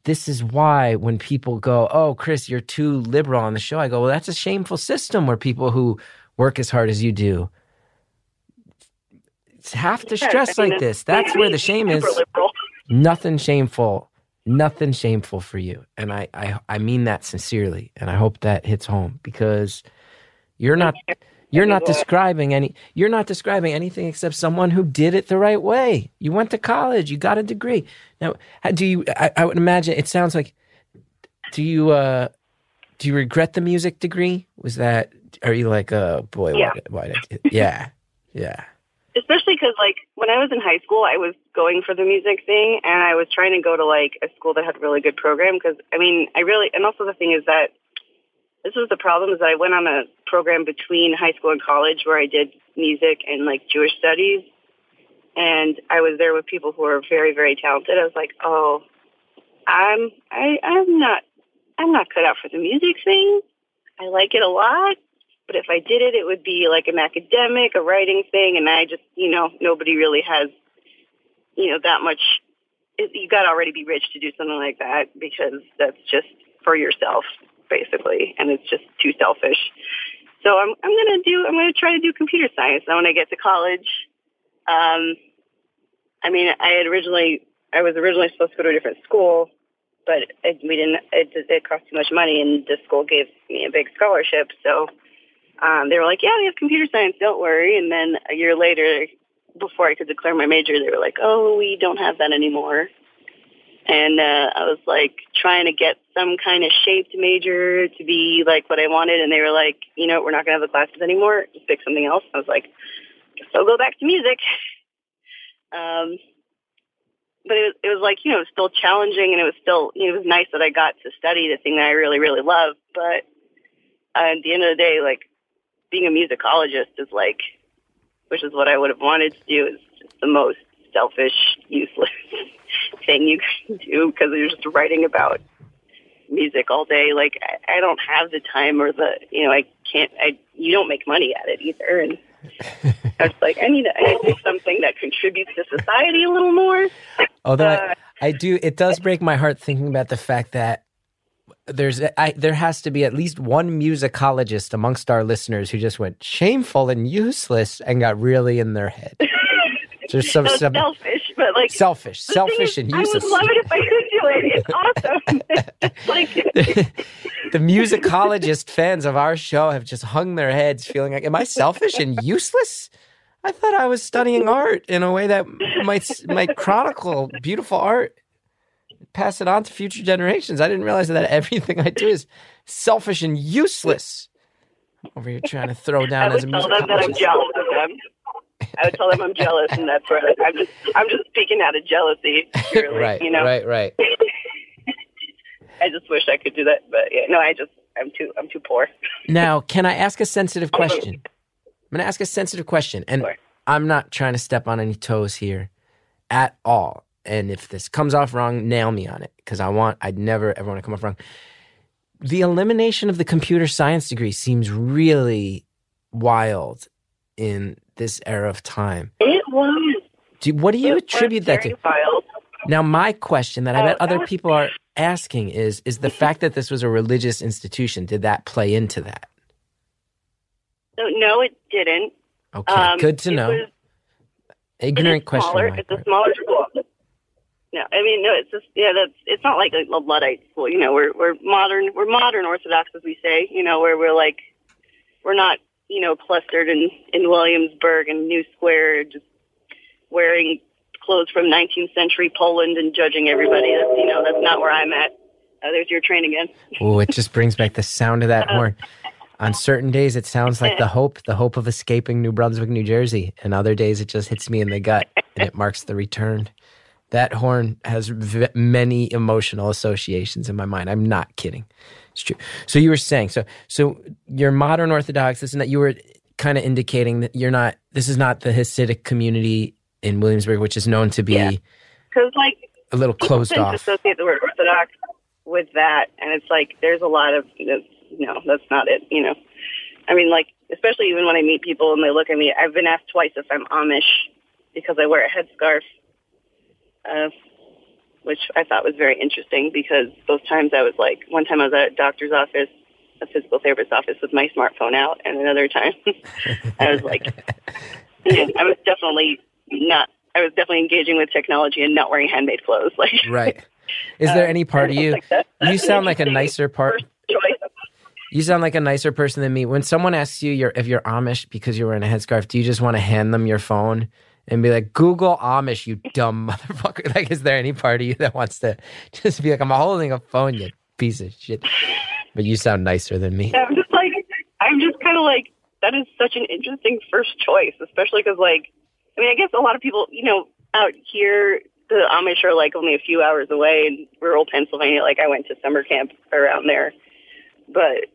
this is why when people go, Oh, Chris, you're too liberal on the show, I go, Well, that's a shameful system where people who work as hard as you do have to Yeah, stress I mean, like this. That's where the shame is. liberal. Nothing shameful. Nothing shameful for you. And I, I I mean that sincerely. And I hope that hits home because you're not you're not describing any you're not describing anything except someone who did it the right way. You went to college, you got a degree. Now, do you I, I would imagine it sounds like do you uh do you regret the music degree? Was that are you like, oh boy, Yeah. why, why did yeah. Yeah. Especially because like when I was in high school, I was going for the music thing, and I was trying to go to like a school that had a really good program. Because I mean, I really, and also the thing is that this was the problem is that I went on a program between high school and college where I did music and like Jewish studies, and I was there with people who were very, very talented. I was like, oh, I'm, I, I'm not, I'm not cut out for the music thing. I like it a lot. But if I did it, it would be like an academic, a writing thing, and I just, you know, nobody really has, you know, that much. You got to already be rich to do something like that because that's just for yourself, basically, and it's just too selfish. So I'm, I'm gonna do, I'm gonna try to do computer science. And when I get to college, um, I mean, I had originally, I was originally supposed to go to a different school, but it, we didn't. It, it cost too much money, and the school gave me a big scholarship, so um, they were like, yeah, we have computer science, don't worry. And then a year later, before I could declare my major, they were like, oh, we don't have that anymore. And uh, I was like trying to get some kind of shaped major to be like what I wanted. And they were like, you know, we're not going to have the classes anymore. Just pick something else. I was like, I'll go back to music. Um, but it was, it was like, you know, it was still challenging and it was still, you know, it was nice that I got to study the thing that I really, really love. But uh, at the end of the day, like, being a musicologist is like, which is what I would have wanted to do, is just the most selfish, useless thing you can do because you're just writing about music all day. Like I, I don't have the time or the, you know, I can't. I you don't make money at it either, and I was like, I need to, I need to do something that contributes to society a little more. Although Uh, I, I do, it does break my heart thinking about the fact that there's I, there has to be at least one musicologist amongst our listeners who just went shameful and useless and got really in their head. There's some, some selfish, but like selfish, selfish is, and I useless. would love it if I could do it. It's awesome. Like the musicologist fans of our show have just hung their heads, feeling like, "Am I selfish and useless?" I thought I was studying art in a way that might might chronicle beautiful art, pass it on to future generations. I didn't realize that everything I do is selfish and useless. Over here trying to throw down as would a tell them that I'm jealous of them. I would tell them I'm jealous, and that's right. I'm just I'm just speaking out of jealousy. Right, you know. right, right. I just wish I could do that, but yeah, no, I just I'm too I'm too poor. Now, can I ask a sensitive question? I'm going to ask a sensitive question, and Sure. I'm not trying to step on any toes here at all. And if this comes off wrong, nail me on it because I want I'd never ever want to come off wrong. The elimination of the computer science degree seems really wild in this era of time. It was. Do, what do you attribute that to? Wild. Now, my question that I bet Oh, other that- people are asking is: Is the fact that this was a religious institution did that play into that? No, no, it didn't. Okay, Um, good to know. was- Ignorant question. Smaller. It's a smaller school. No, I mean no. It's just yeah. That's it's not like a, a Luddite school. You know, we're we're modern. We're modern Orthodox, as we say. You know, where we're like we're not you know clustered in in Williamsburg and New Square, just wearing clothes from 19th century Poland and judging everybody. That's you know that's not where I'm at. Uh, there's your train again. oh, it just brings back the sound of that horn. On certain days, it sounds like the hope, the hope of escaping New Brunswick, New Jersey. And other days, it just hits me in the gut and it marks the return. That horn has v- many emotional associations in my mind. I'm not kidding. It's true. So you were saying so so you're modern Orthodox. And that you were kind of indicating that you're not. This is not the Hasidic community in Williamsburg, which is known to be Yeah. Because like a little closed off. associate the word Orthodox with that, and it's like there's a lot of no, that's not it. You know, I mean, like especially even when I meet people and they look at me, I've been asked twice if I'm Amish because I wear a headscarf, uh, which I thought was very interesting because both times I was like, one time I was at a doctor's office, a physical therapist's office with my smartphone out, and another time I was like, I was definitely not. I was definitely engaging with technology and not wearing handmade clothes. Like, Right. Is there any part of you? like that- You sound like a nicer part. You sound like a nicer person than me. When someone asks you if you're Amish because you're wearing a headscarf, do you just want to hand them your phone and be like, Google Amish, you dumb motherfucker? Like, is there any part of you that wants to just be like, I'm holding a phone, you piece of shit? But you sound nicer than me. I'm just like, I'm just kind of like, that is such an interesting first choice, especially because, like, I mean, I guess a lot of people, you know, out here, the Amish are like only a few hours away in rural Pennsylvania. Like, I went to summer camp around there, but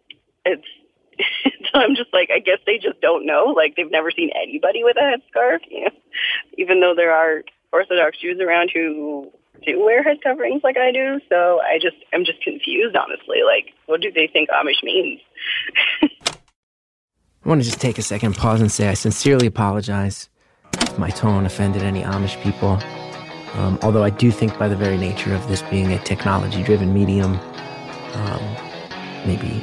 it's, so I'm just like, I guess they just don't know. Like, they've never seen anybody with a headscarf, you know, even though there are Orthodox Jews around who do wear head coverings like I do. So I just, I'm just confused, honestly. Like, what do they think Amish means? I want to just take a second, pause, and say I sincerely apologize if my tone offended any Amish people. Um, although I do think, by the very nature of this being a technology driven medium, um, maybe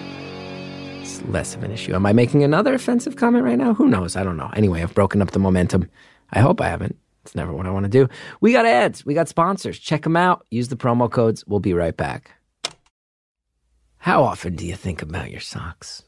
less of an issue. Am I making another offensive comment right now? Who knows? I don't know. Anyway, I've broken up the momentum. I hope I haven't. It's never what I want to do. We got ads, we got sponsors. Check them out. Use the promo codes. We'll be right back. How often do you think about your socks?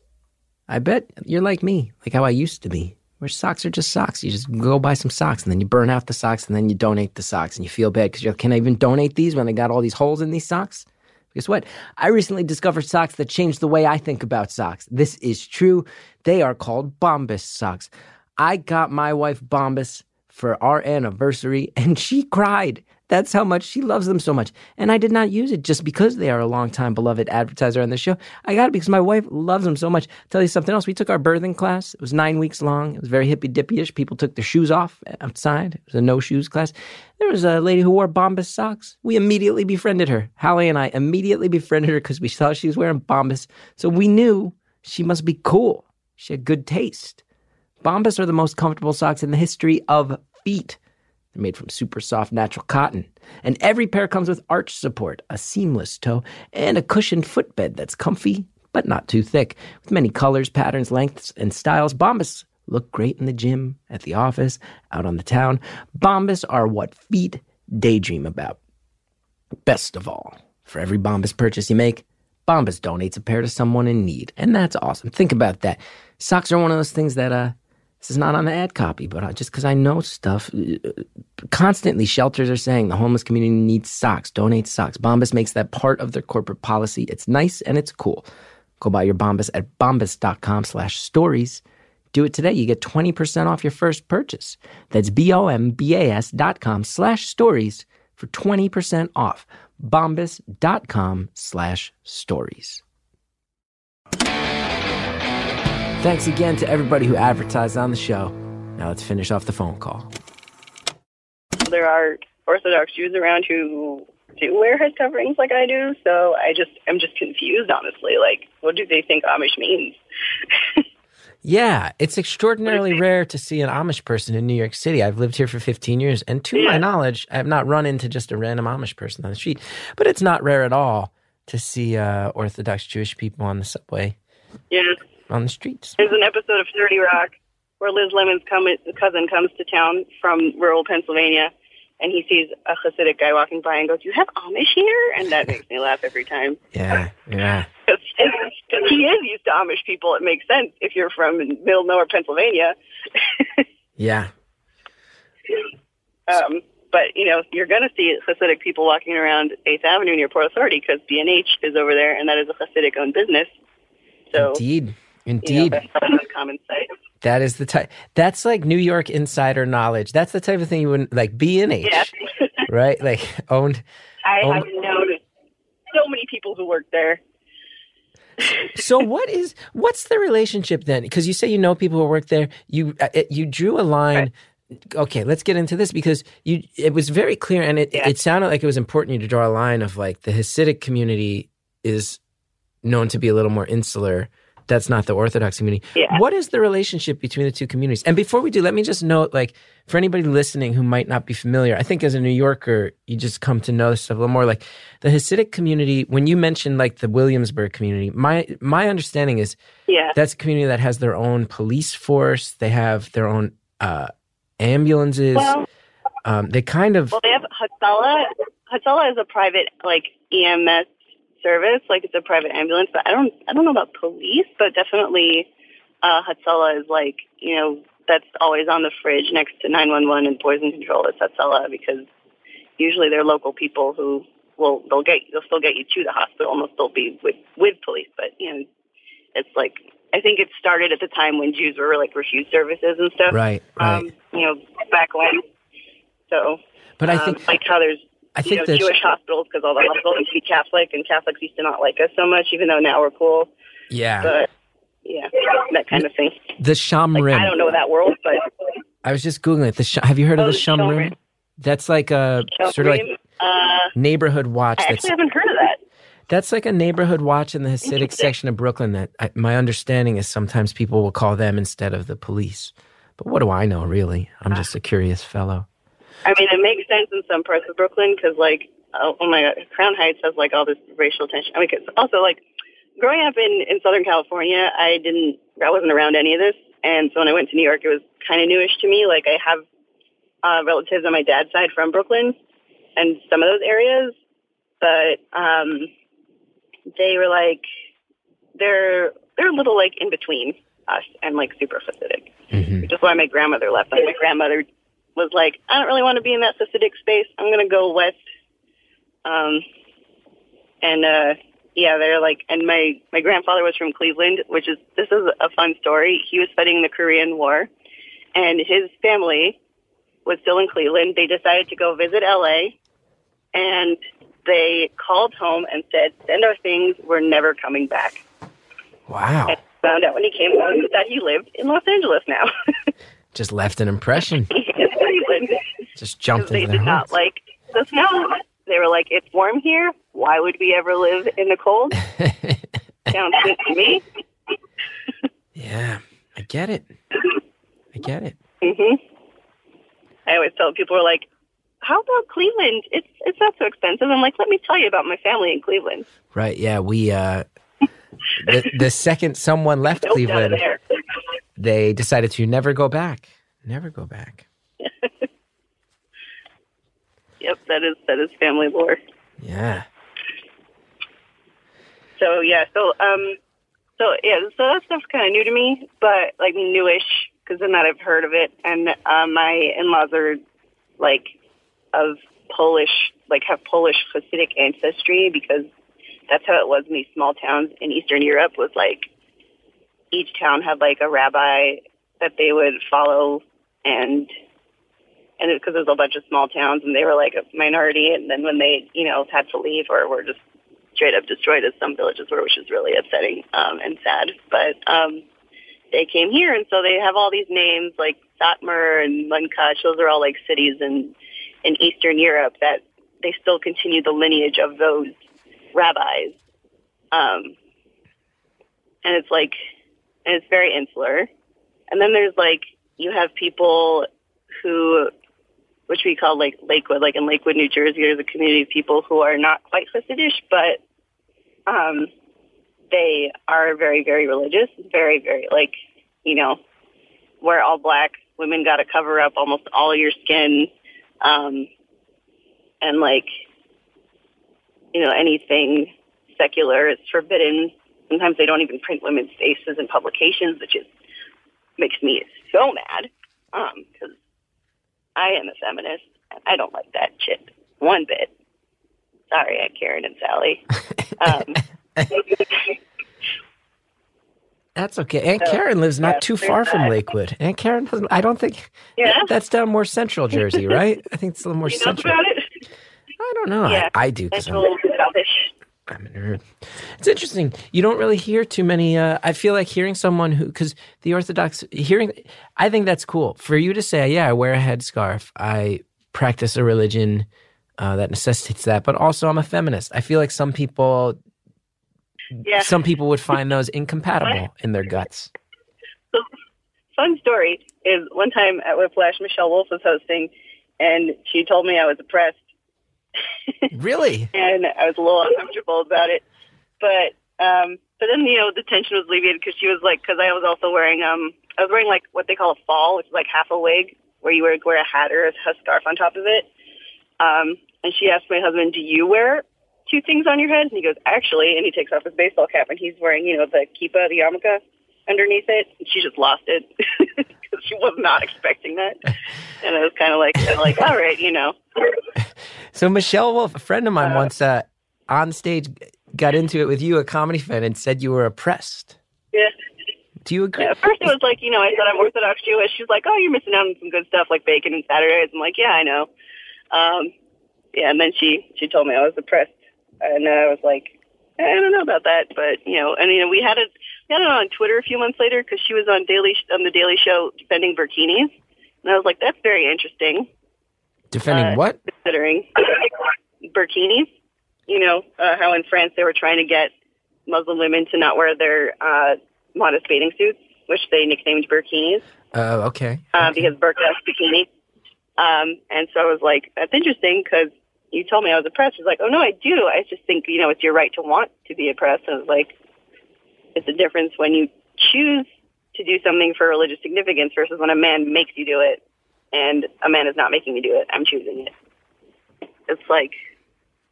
I bet you're like me, like how I used to be, where socks are just socks. You just go buy some socks and then you burn out the socks and then you donate the socks and you feel bad because you're like, can I even donate these when I got all these holes in these socks? Guess what? I recently discovered socks that changed the way I think about socks. This is true. They are called Bombas socks. I got my wife Bombas for our anniversary and she cried. That's how much she loves them so much. And I did not use it just because they are a longtime beloved advertiser on the show. I got it because my wife loves them so much. tell you something else. We took our birthing class. It was nine weeks long. It was very hippy dippy ish. People took their shoes off outside. It was a no shoes class. There was a lady who wore Bombas socks. We immediately befriended her. Hallie and I immediately befriended her because we saw she was wearing Bombas. So we knew she must be cool. She had good taste. Bombas are the most comfortable socks in the history of feet. They're made from super soft natural cotton. And every pair comes with arch support, a seamless toe, and a cushioned footbed that's comfy but not too thick. With many colors, patterns, lengths, and styles, Bombas look great in the gym, at the office, out on the town. Bombas are what feet daydream about. Best of all, for every Bombas purchase you make, Bombas donates a pair to someone in need. And that's awesome. Think about that. Socks are one of those things that, uh, this is not on the ad copy, but uh, just because I know stuff, uh, constantly shelters are saying the homeless community needs socks, donate socks. Bombas makes that part of their corporate policy. It's nice and it's cool. Go buy your Bombas at bombas.com slash stories. Do it today. You get 20% off your first purchase. That's B-O-M-B-A-S dot com slash stories for 20% off. Bombas.com slash stories. Thanks again to everybody who advertised on the show. Now let's finish off the phone call. There are Orthodox Jews around who do wear head coverings like I do, so I just I'm just confused, honestly. Like, what do they think Amish means? Yeah, it's extraordinarily rare to see an Amish person in New York City. I've lived here for 15 years, and to my knowledge, I have not run into just a random Amish person on the street. But it's not rare at all to see uh, Orthodox Jewish people on the subway, Yeah. On the streets. There's an episode of 30 Rock where Liz Lemon's cousin comes to town from rural Pennsylvania, and he sees a Hasidic guy walking by and goes, "You have Amish here?" And that makes me laugh every time Yeah, yeah. because he is used to Amish people. It makes sense if you're from middle nowhere Pennsylvania. Yeah. Um, but you know, you're going to see Hasidic people walking around Eighth Avenue near Port Authority because B&H is over there, and that is a Hasidic-owned business. So, Indeed. You know, Indeed. that's not a common sight. that is the type. That's like New York insider knowledge. That's the type of thing you wouldn't like B and H, Yeah. right? Like owned. I Oh. have known so many people who work there. so what is what's the relationship then? Because you say you know people who work there. You uh, you drew a line. Okay, let's get into this because you it was very clear and it, Yeah. it sounded like it was important you to draw a line of like the Hasidic community is known to be a little more insular. That's not the Orthodox community. Yeah. What is the relationship between the two communities? And before we do, let me just note, like, for anybody listening who might not be familiar, I think as a New Yorker, you just come to know this stuff a little more. Like the Hasidic community, when you mentioned like the Williamsburg community, my my understanding is Yeah. that's a community that has their own police force. They have their own uh, ambulances. Well, um, they kind of well, they have Hatsala. Hatsala is a private like EMS service, like it's a private ambulance. But I don't, I don't know about police, but definitely, uh, Hatsala is like you know that's always on the fridge next to 911 and poison control. It's Hatsala because usually they're local people who will they'll get they'll still get you to the hospital and they'll still be with with police. But you know, it's like I think it started at the time when Jews were like refused services and stuff. right, right. Um, you know, back when. So, but I um, think like how there's I you think know that Jewish hospitals because all the hospitals used to be Catholic and Catholics used to not like us so much, even though now we're cool. yeah, But yeah, that kind of thing. the Shomrim. I don't know that world, but I was just googling it. The Sh- have you heard of Oh, the the Shomrim? Shomrim. That's like a sort of like uh, neighborhood watch. I That's actually haven't heard of that. That's like a neighborhood watch in the Hasidic section of Brooklyn. That I, my understanding is sometimes people will call them instead of the police. But what do I know, really? I'm just a curious fellow. I mean, it makes sense in some parts of Brooklyn because, like, oh, oh my God, Crown Heights has like all this racial tension. I mean, 'cause also like growing up in in Southern California, I didn't, I wasn't around any of this, and so when I went to New York, it was kind of newish to me. Like, I have uh, relatives on my dad's side from Brooklyn and some of those areas, but um, they were like, they're they're a little like in between us and like super Hasidic hmm which is why my grandmother left. Like my grandmother was like, I don't really want to be in that Hasidic space. I'm gonna go west. Um, and uh, yeah, they're like, and my my grandfather was from Cleveland, which is this is a fun story. He was fighting the Korean War, and his family was still in Cleveland. They decided to go visit LA, and they called home and said, "Send our things. We're never coming back." Wow. And found out when he came home that he lived in Los Angeles now. Just left an impression. Just jumped they into did their not hearts. like the snow. They were like, "It's warm here. Why would we ever live in the cold?" Sounds good to me. yeah, I get it. I get it. hmm I always tell people are like, "How about Cleveland? It's it's not so expensive." I'm like, "Let me tell you about my family in Cleveland." Right. Yeah. We, uh, the, the second someone left Cleveland. They decided to never go back. Never go back. Yep, that is that is family lore. Yeah. So yeah, so um, so yeah, so that stuff's kind of new to me, but like newish because then that I've heard of it, and uh, my in-laws are like of Polish, like have Polish Hasidic ancestry because that's how it was in these small towns in Eastern Europe. Was like each town had like a rabbi that they would follow, and and because there's a bunch of small towns, and they were like a minority, and then when they you know had to leave or were just straight up destroyed as some villages were, which is really upsetting um, and sad. But um, they came here, and so they have all these names like Satmar and Munkach. Those are all like cities in in Eastern Europe that they still continue the lineage of those rabbis. Um, and it's like, and it's very insular. And then there's like, you have people who, which we call like Lakewood, like in Lakewood, New Jersey, there's a community of people who are not quite Hasidish, but um, they are very, very religious, very, very like, you know, wear all black. Women got to cover up almost all your skin, um, and like, you know, anything secular is forbidden. Sometimes they don't even print women's faces in publications, which is makes me so mad because I am a feminist. and I don't like that shit one bit. Sorry, Aunt Karen and Sally. Um, That's okay. Aunt So, Karen lives not yeah, too far from that. Lakewood. Aunt Karen doesn't. I don't think. Yeah. That's down more central Jersey, right? I think it's a little more you know central. about it? I don't know. Yeah. I, I do Central Southish. I'm a nerd. It's interesting. You don't really hear too many. Uh, I feel like hearing someone who, because the Orthodox, hearing, I think that's cool. For you to say, yeah, I wear a headscarf, I practice a religion uh, that necessitates that, but also I'm a feminist. I feel like some people, Yeah. some people would find those incompatible in their guts. So, fun story is one time at Whiplash, Michelle Wolf was hosting, and she told me I was oppressed, Really? and I was a little uncomfortable about it. But um, but then you know the tension was alleviated because she was like, because I was also wearing um, I was wearing like what they call a fall, which is like half a wig, where you wear wear a hat or a scarf on top of it. Um, and she asked my husband, "Do you wear two things on your head?" And he goes, "Actually," and he takes off his baseball cap and he's wearing you know the kippah, the yarmulke underneath it. And she just lost it because she was not expecting that. And I was kind of like, kind of like, all right, you know. So Michelle Wolf, a friend of mine, once uh, on stage got into it with you, a comedy fan, and said you were oppressed. Yeah. Do you agree? At first, it was like, you know, I said I'm Orthodox Jewish. She's like, oh, you're missing out on some good stuff like bacon and Saturdays. I'm like, yeah, I know. Um, yeah, and then she she told me I was oppressed, and I was like, I don't know about that, but you know, I mean, we had it we had it on Twitter a few months later because she was on Daily on the Daily Show defending burkinis, and I was like, that's very interesting Defending uh, what? considering burkinis. You know uh, how in France they were trying to get Muslim women to not wear their uh, modest bathing suits, which they nicknamed burkinis Oh, okay. uh, because Burke has bikini. Um, and so I was like, that's interesting because you told me I was oppressed. She's like, oh, no, I do. I just think, you know, it's your right to want to be oppressed. And I was like, it's a difference when you choose to do something for religious significance versus when a man makes you do it. And a man is not making me do it. I'm choosing it. It's like,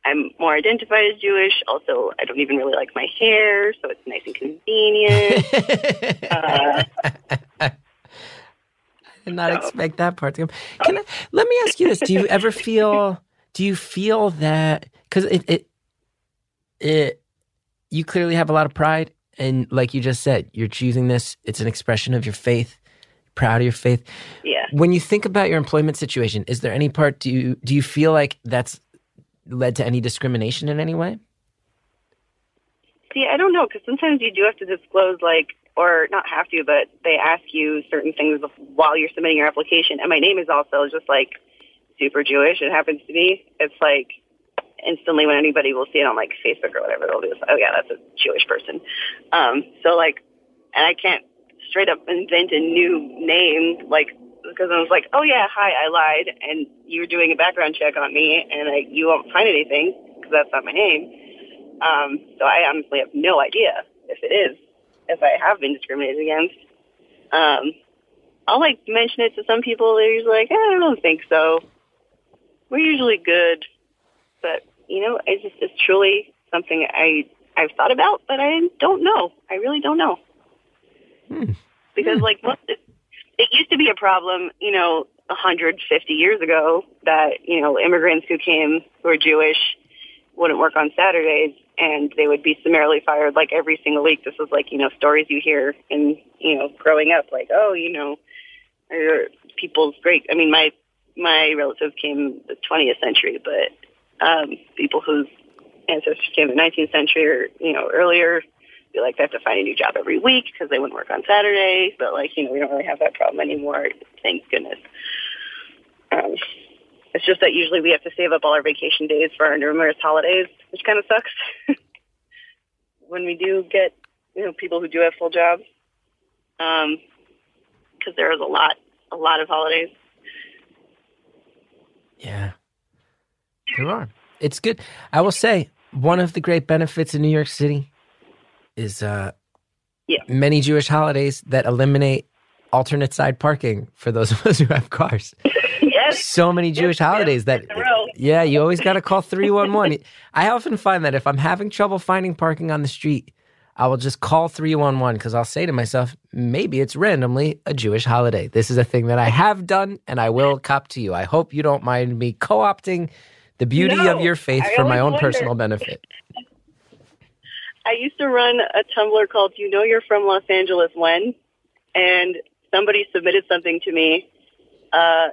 I'm more identified as Jewish. Also, I don't even really like my hair, so it's nice and convenient. uh, did not expect that part to come. Can I, let me ask you this: Do you ever feel? Do you feel that because it, it it you clearly have a lot of pride, and like you just said, you're choosing this. It's an expression of your faith. Proud of your faith. yeah. When you think about your employment situation, is there any part do you do you feel like that's led to any discrimination in any way? See, I don't know because sometimes you do have to disclose, like, or not have to, but they ask you certain things while you're submitting your application. And my name is also just like super Jewish. It happens to be. It's like instantly when anybody will see it on like Facebook or whatever, they'll be like, oh yeah, that's a Jewish person. Um, so like, and I can't straight up invent a new name, like because I was like, oh yeah, hi, I lied, and you're doing a background check on me, and I, you won't find anything because that's not my name. Um, so I honestly have no idea if it is, if I have been discriminated against. Um, I'll like mention it to some people. They're usually like, eh, I don't think so. We're usually good, but you know, it's just it's truly something I I've thought about, but I don't know. I really don't know because like most it, used to be a problem, you know, 150 years ago that you know immigrants who came who were Jewish wouldn't work on Saturdays and they would be summarily fired like every single week. This was like you know stories you hear in you know growing up, like oh you know people's great. I mean my my relatives came the 20th century, but um, people whose ancestors came in the 19th century or you know earlier feel like they have to find a new job every week because they wouldn't work on Saturday. But like, you know, we don't really have that problem anymore. Thank goodness. Um, it's just that usually we have to save up all our vacation days for our numerous holidays, which kind of sucks. when we do get, you know, people who do have full jobs, Um, because there is a lot, a lot of holidays. Yeah. There are. It's good. I will say one of the great benefits in New York City is uh Yeah. many Jewish holidays that eliminate alternate side parking for those of us who have cars. yes. So many Jewish holidays that in a row. yeah, you always got to call 311. I often find that if I'm having trouble finding parking on the street, I will just call 311 because I'll say to myself, maybe it's randomly a Jewish holiday. This is a thing that I have done and I will cop to you. I hope you don't mind me co opting the beauty No, of your faith I for my own wonder. personal benefit. I used to run a Tumblr called "You Know You're From Los Angeles When," and somebody submitted something to me uh,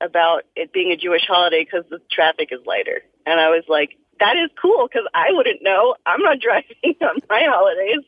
about it being a Jewish holiday because the traffic is lighter, and I was like, that is cool because I wouldn't know. I'm not driving on my holidays.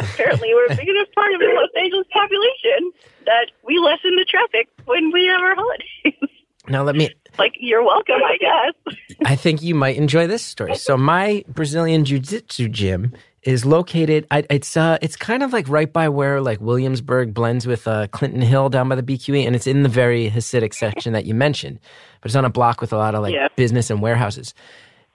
Apparently, we're a big enough part of the Los Angeles population that we lessen the traffic when we have our holidays. Now let me like, you're welcome, I guess. I think you might enjoy this story. So my Brazilian jiu-jitsu gym is located I, it's uh it's kind of like right by where like Williamsburg blends with uh Clinton Hill down by the BQE and it's in the very Hasidic section that you mentioned. But it's on a block with a lot of like Yeah. business and warehouses.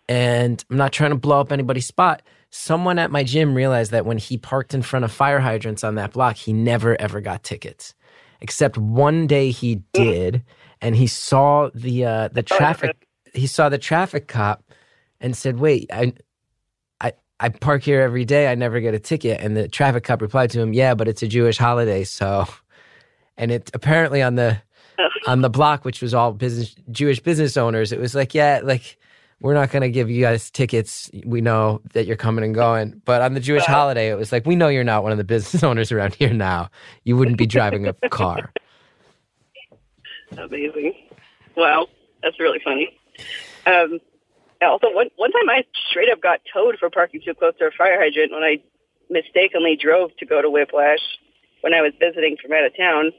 And I'm not trying to blow up anybody's spot. Someone at my gym realized that when he parked in front of fire hydrants on that block, he never ever got tickets. Except one day he did, and he saw the uh, the traffic. He saw the traffic cop and said, "Wait, I, I, I park here every day. I never get a ticket." And the traffic cop replied to him, "Yeah, but it's a Jewish holiday, so." And it apparently on the on the block, which was all business Jewish business owners, it was like, yeah, like we're not going to give you guys tickets. We know that you're coming and going. But on the Jewish holiday, it was like, we know you're not one of the business owners around here now. You wouldn't be driving a car. Amazing. Wow, that's really funny. Um, also, one one time I straight up got towed for parking too close to a fire hydrant when I mistakenly drove to go to Whiplash when I was visiting from out of town.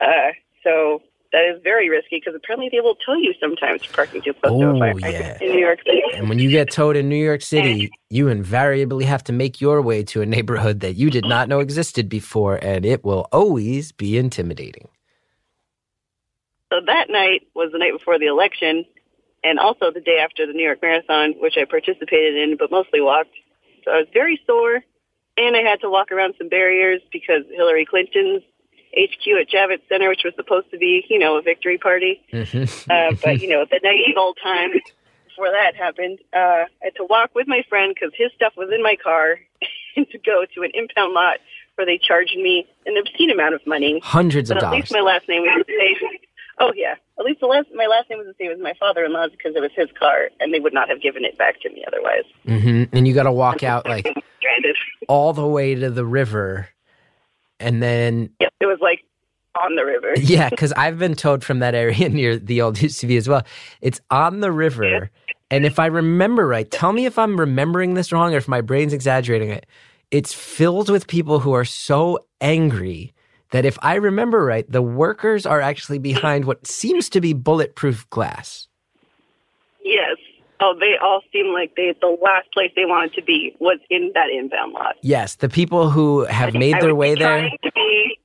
Uh, so that is very risky because apparently they will tow you sometimes for parking too close to Oh, a fire yeah. hydrant in New York City. And when you get towed in New York City, you invariably have to make your way to a neighborhood that you did not know existed before, and it will always be intimidating. So that night was the night before the election, and also the day after the New York Marathon, which I participated in, but mostly walked. So I was very sore, and I had to walk around some barriers because Hillary Clinton's HQ at Javits Center, which was supposed to be, you know, a victory party. Mhm. Uh, but, you know, the naive old time before that happened, uh, I had to walk with my friend because his stuff was in my car and to go to an impound lot where they charged me an obscene amount of money. Hundreds of at dollars. least my last name was. Oh yeah, at least the last my last name was the same as my father-in-law's because it was his car, and they would not have given it back to me otherwise. hmm And you got to walk out like Stranded. all the way to the river. And then, Yep, it was like on the river. yeah, because I've been towed from that area near the old UCB as well. It's on the river. And if I remember right, tell me if I'm remembering this wrong or if my brain's exaggerating it. It's filled with people who are so angry that if I remember right, the workers are actually behind what seems to be bulletproof glass. Yes. Oh, they all seem like they the last place they wanted to be was in that impound lot. Yes, the people who have made I their way there, be,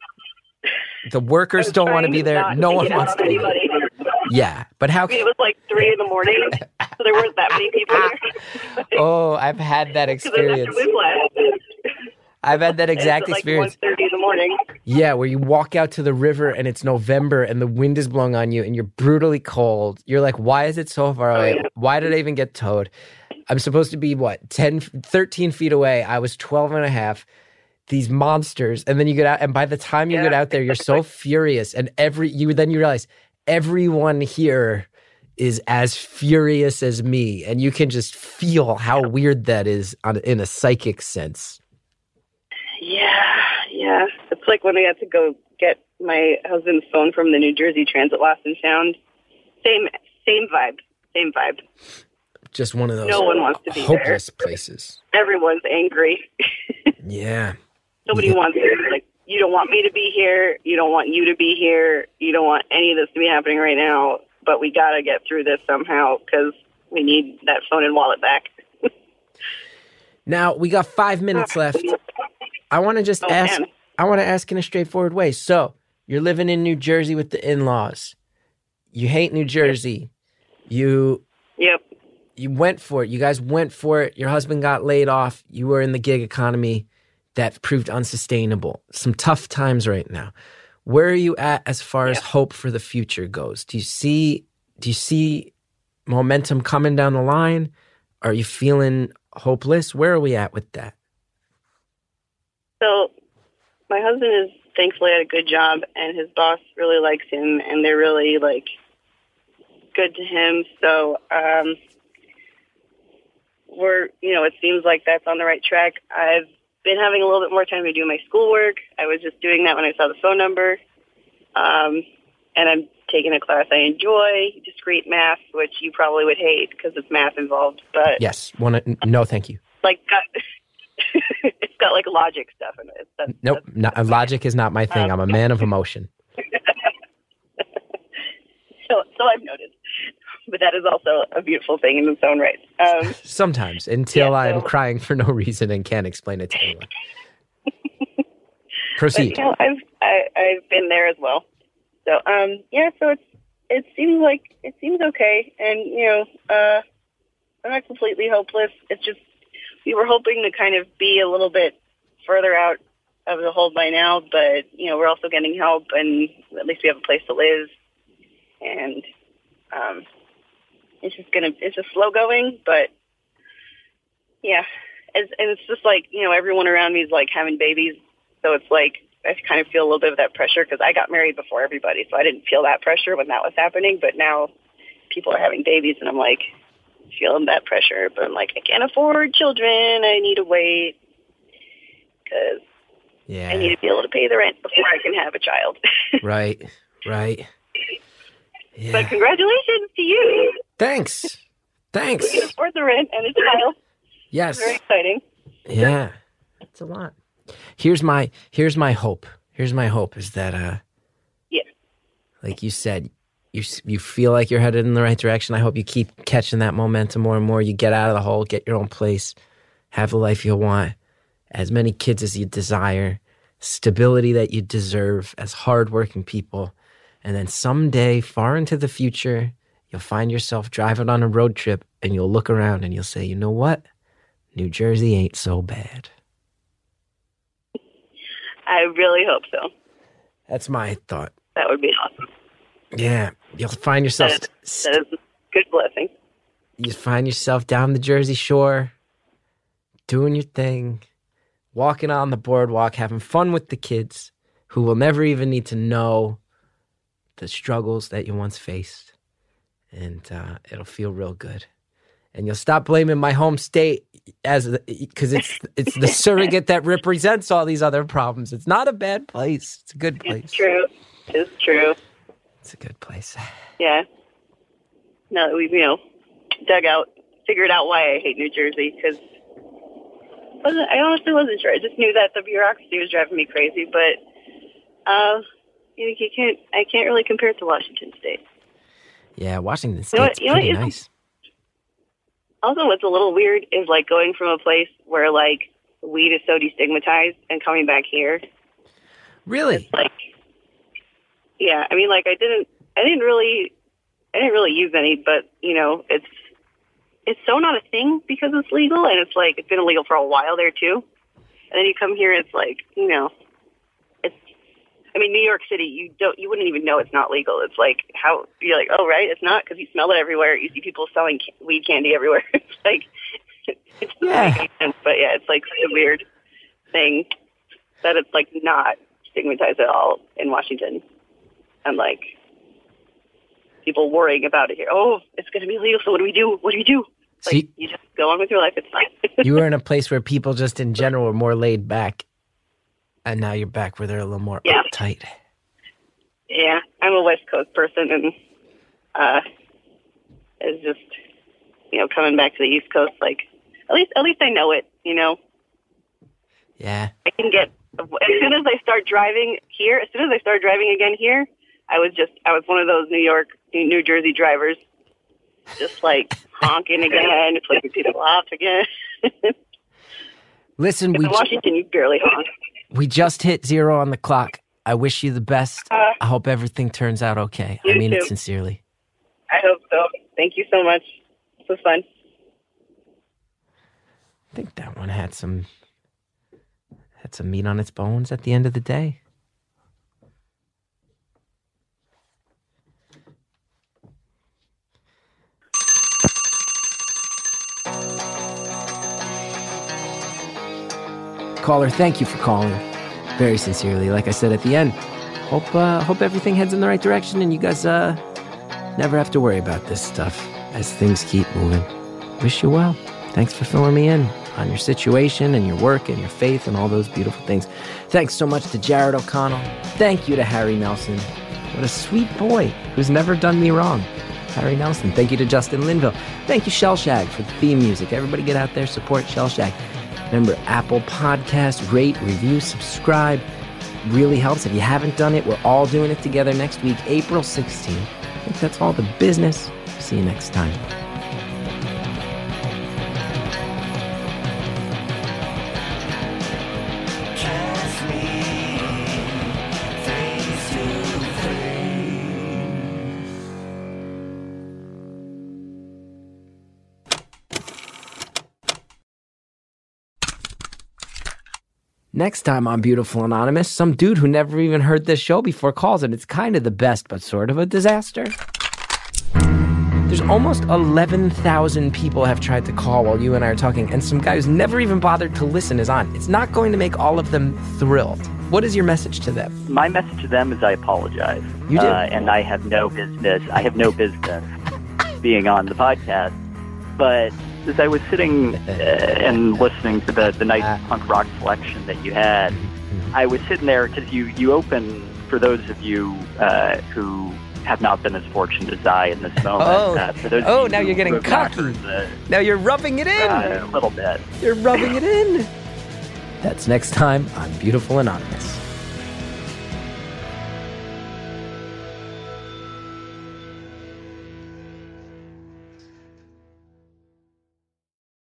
the workers don't want to be there. No one wants to be there. anybody. Yeah, but how? I mean, it was like three in the morning, so there weren't that many people there. Oh, I've had that Because I left experience. I've had that exact It's like experience. 1:30 in the morning. Yeah, where you walk out to the river and it's November and the wind is blowing on you and you're brutally cold. You're like, why is it so far oh, away? yeah. Why did I even get towed? I'm supposed to be what, 10, 13 feet away. I was 12 and a half. These monsters. And then you get out, and by the time you Yeah. get out there, you're so furious. And every, you then you realize everyone here is as furious as me. And you can just feel how weird that is on, in a psychic sense. Yeah, yeah. It's like when I had to go get my husband's phone from the New Jersey Transit Lost and Found. Same, same vibe. Same vibe. Just one of those No one wants to be there. hopeless places. Everyone's angry. Yeah. Nobody Yeah. wants it. Like you don't want me to be here. You don't want you to be here. You don't want any of this to be happening right now. But we got to get through this somehow because we need that phone and wallet back. Now we got five minutes left. I want to just Oh, ask. man. I want to ask in a straightforward way. So you're living in New Jersey with the in-laws. You hate New Jersey. You Yep. you went for it. You guys went for it. Your husband got laid off. You were in the gig economy that proved unsustainable. Some tough times right now. Where are you at as far as hope for the future goes? Do you see do you see momentum coming down the line? Are you feeling hopeless? Where are we at with that? So my husband is thankfully at a good job and his boss really likes him and they're really like good to him. So um we're you know, it seems like that's on the right track. I've been having a little bit more time to do my schoolwork. I was just doing that when I saw the phone number. Um and I'm taking a class I enjoy, discrete math, which you probably would hate because it's math involved. But Yes. One. No, thank you. like, got, it's got like logic stuff in it. That's, Nope. that's- Not, logic is not my thing. I'm a man of emotion. so, so I've noticed. But that is also a beautiful thing in its own right. Um, Sometimes, until Yeah, I'm so- crying for no reason and can't explain it to anyone. but Proceed. you know, I've I, I've been there as well. So um, yeah, so it's it seems like it seems okay, and you know, uh, I'm not completely hopeless. It's just we were hoping to kind of be a little bit further out of the hole by now, but you know, we're also getting help, and at least we have a place to live, and um, it's just gonna it's just slow going, but yeah, it's, and it's just like you know, everyone around me is like having babies, so it's like I kind of feel a little bit of that pressure because I got married before everybody, so I didn't feel that pressure when that was happening. But now people are having babies, and I'm like feeling that pressure. But I'm like, I can't afford children. I need to wait because Yeah. I need to be able to pay the rent before I can have a child. Right. Right. but congratulations to you. Thanks. Thanks. You can afford the rent and a child. Yes. Very exciting. Yeah. It's a lot. Here's my here's my hope. Here's my hope is that uh Yeah. like you said you you feel like you're headed in the right direction. I hope you keep catching that momentum more and more. You get out of the hole, get your own place, have the life you want, as many kids as you desire, stability that you deserve as hardworking people. And then someday, far into the future, you'll find yourself driving on a road trip and you'll look around and you'll say, you know what? New Jersey ain't so bad. I really hope so. That's my thought. That would be awesome. Yeah, you'll find yourself That is, that is a good blessing. you find yourself down the Jersey Shore, doing your thing, walking on the boardwalk, having fun with the kids who will never even need to know the struggles that you once faced. And uh, it'll feel real good. And you'll stop blaming my home state as because it's it's the surrogate that represents all these other problems. It's not a bad place. It's a good place. It's true. It's true. It's a good place. Yeah. Now that we've, you know, dug out, figured out why I hate New Jersey, because I honestly wasn't sure. I just knew that the bureaucracy was driving me crazy, but uh, you know, you can't. I can't really compare it to Washington State. Yeah, Washington You know what- State's you know what pretty is- nice. Also, what's a little weird is like going from a place where like weed is so destigmatized and coming back here. Really? Like, yeah, I mean, like I didn't, I didn't really, I didn't really use any, but you know, it's it's so not a thing because it's legal, and it's like it's been illegal for a while there too. And then you come here, it's like you know, it's. I mean, New York City, you don't, you wouldn't even know it's not legal. It's like how you're like, oh right, it's not because you smell it everywhere. You see people selling ca- weed candy everywhere. it's like, it doesn't Yeah. make sense. But yeah, it's like such a weird thing that it's like not stigmatized at all in Washington. And like people worrying about it here. Oh, it's going to be legal. So what do we do? What do we do? Like See- you just go on with your life. It's fine. you were in a place where people just in general were more laid back, and now you're back where they're a little more Yeah. uptight. yeah, I'm a West Coast person, and uh, it's just you know coming back to the East Coast. Like at least at least I know it. You know, Yeah, I can get as soon as I start driving here. As soon as I start driving again here, I was just I was one of those New York, New Jersey drivers, just like honking again, flipping people off again. listen, we in Washington, you barely honk. we just hit zero on the clock. I wish you the best. Uh, I hope everything turns out okay. I mean it sincerely. I hope so. Thank you so much. This was fun. I think that one had some had some meat on its bones at the end of the day. Caller, thank you for calling. Very sincerely, like I said at the end. Hope uh, hope everything heads in the right direction and you guys uh never have to worry about this stuff as things keep moving. Wish you well. Thanks for filling me in on your situation and your work and your faith and all those beautiful things. Thanks so much to Jared O'Connell. Thank you to Harry Nelson. What a sweet boy who's never done me wrong. Harry Nelson. Thank you to Justin Linville. Thank you, Shellshag, for the theme music. Everybody get out there, support Shellshag. Remember, Apple Podcast, rate, review, subscribe. Really helps. If you haven't done it, we're all doing it together next week, April 16th. I think that's all the business. See you next time. Next time on Beautiful Anonymous, some dude who never even heard this show before calls, and it's kind of the best, but sort of a disaster. There's almost 11,000 people have tried to call while you and I are talking, and some guy who's never even bothered to listen is on. It's not going to make all of them thrilled. What is your message to them? My message to them is I apologize. You do? Uh, and I have no business. I have no business being on the podcast. But as I was sitting uh, and listening to the the nice punk rock selection that you had, I was sitting there because you you open for those of you uh, who have not been as fortunate as I in this moment. Oh. uh, for those Oh, now you're getting cocky. the- Now you're rubbing it in! uh, a little bit. You're rubbing it in! That's next time on Beautiful Anonymous.